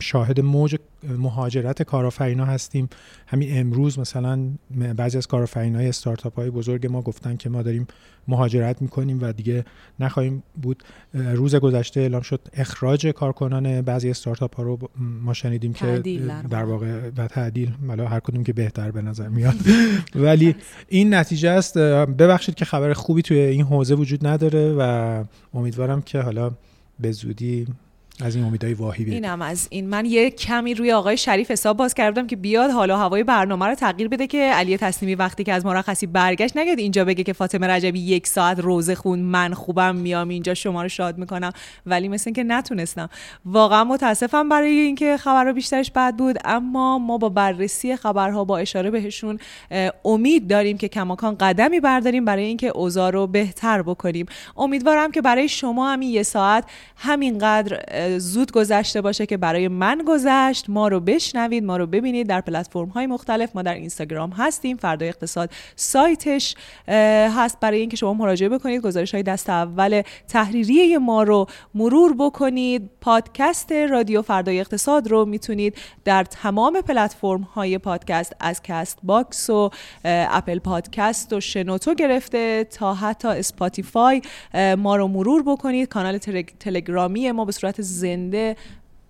شاهد موج مهاجرت کارآفرینا هستیم. همین امروز مثلا بعضی از کارآفرینای استارتاپ های بزرگ ما گفتن که ما داریم مهاجرت می‌کنیم و دیگه نخواهیم بود. روز گذشته اعلام شد اخراج کارکنان بعضی استارتاپ ها رو ما شنیدیم که در واقع و تعدیل حالا هر کدوم که بهتر به نظر میاد. ولی این نتیجه است. ببخشید که خبر خوبی توی این حوزه وجود نداره و امیدوارم که حالا به زودی از این امیدهای واهی بیاد اینم از این. من یه کمی روی آقای شریف حساب باز کردم که بیاد حالا هوای برنامه رو تغییر بده که علی تسلیمی وقتی که از مرخصی برگشت نگید اینجا بگه که فاطمه رجبی یک ساعت روزه خون من خوبم میام اینجا شما رو شاد می‌کنم. ولی مثل که نتونستم. واقعا متاسفم برای اینکه خبر رو بیشترش بد بود اما ما با بررسی خبرها با اشاره بهشون امید داریم که کماکان قدمی برداریم برای اینکه اوضاع رو بهتر بکنیم. امیدوارم که برای شما همین یه ساعت همینقدر زود گذشته باشه که برای من گذشت. ما رو بشنوید ما رو ببینید. در پلتفرم های مختلف ما در اینستاگرام هستیم. فردا اقتصاد سایتش هست. برای اینکه شما مراجعه بکنید گزارش های دست اول تحریری ما رو مرور بکنید. پادکست رادیو فردای اقتصاد رو می‌تونید در تمام پلتفرم های پادکست از کست باکس و اپل پادکست و شنوتو گرفته تا حتی اسپاتیفای ما رو مرور بکنید. کانال تلگرامی ما به صورت زنده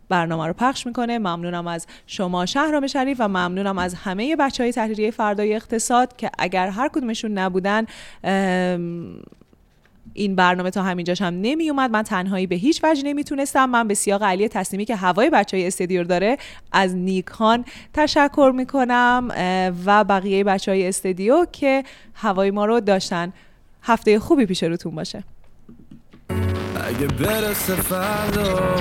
برنامه رو پخش می‌کنه. ممنونم از شما شهرام شریف و ممنونم از همه بچه های تحریریه فردای اقتصاد که اگر هر کدومشون نبودن این برنامه تا همینجاش هم نمی اومد من تنهایی به هیچ وجه نمی‌تونستم. من به سیاق علی تسلیمی که هوای بچه های استدیو داره از نیکان تشکر می‌کنم و بقیه بچه های استدیو که هوای ما رو داشتن. هفته خوبی پیش روتون باشه. اگه برسه فردا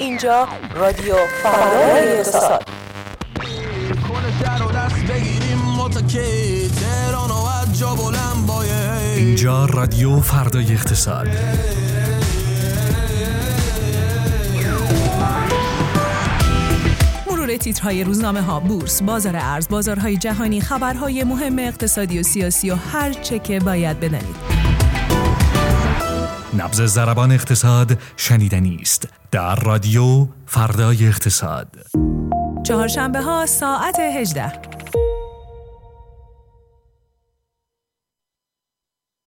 اینجا رادیو فردای اقتصاد. اینجا رادیو فردای اقتصاد. مرور تیترهای روزنامه ها بورس بازار ارز بازارهای جهانی خبرهای مهم اقتصادی و سیاسی و هر چه که باید بدانید نبز زربان اقتصاد شنیدنی است در رادیو فردای اقتصاد. چهارشنبه ها ساعت 18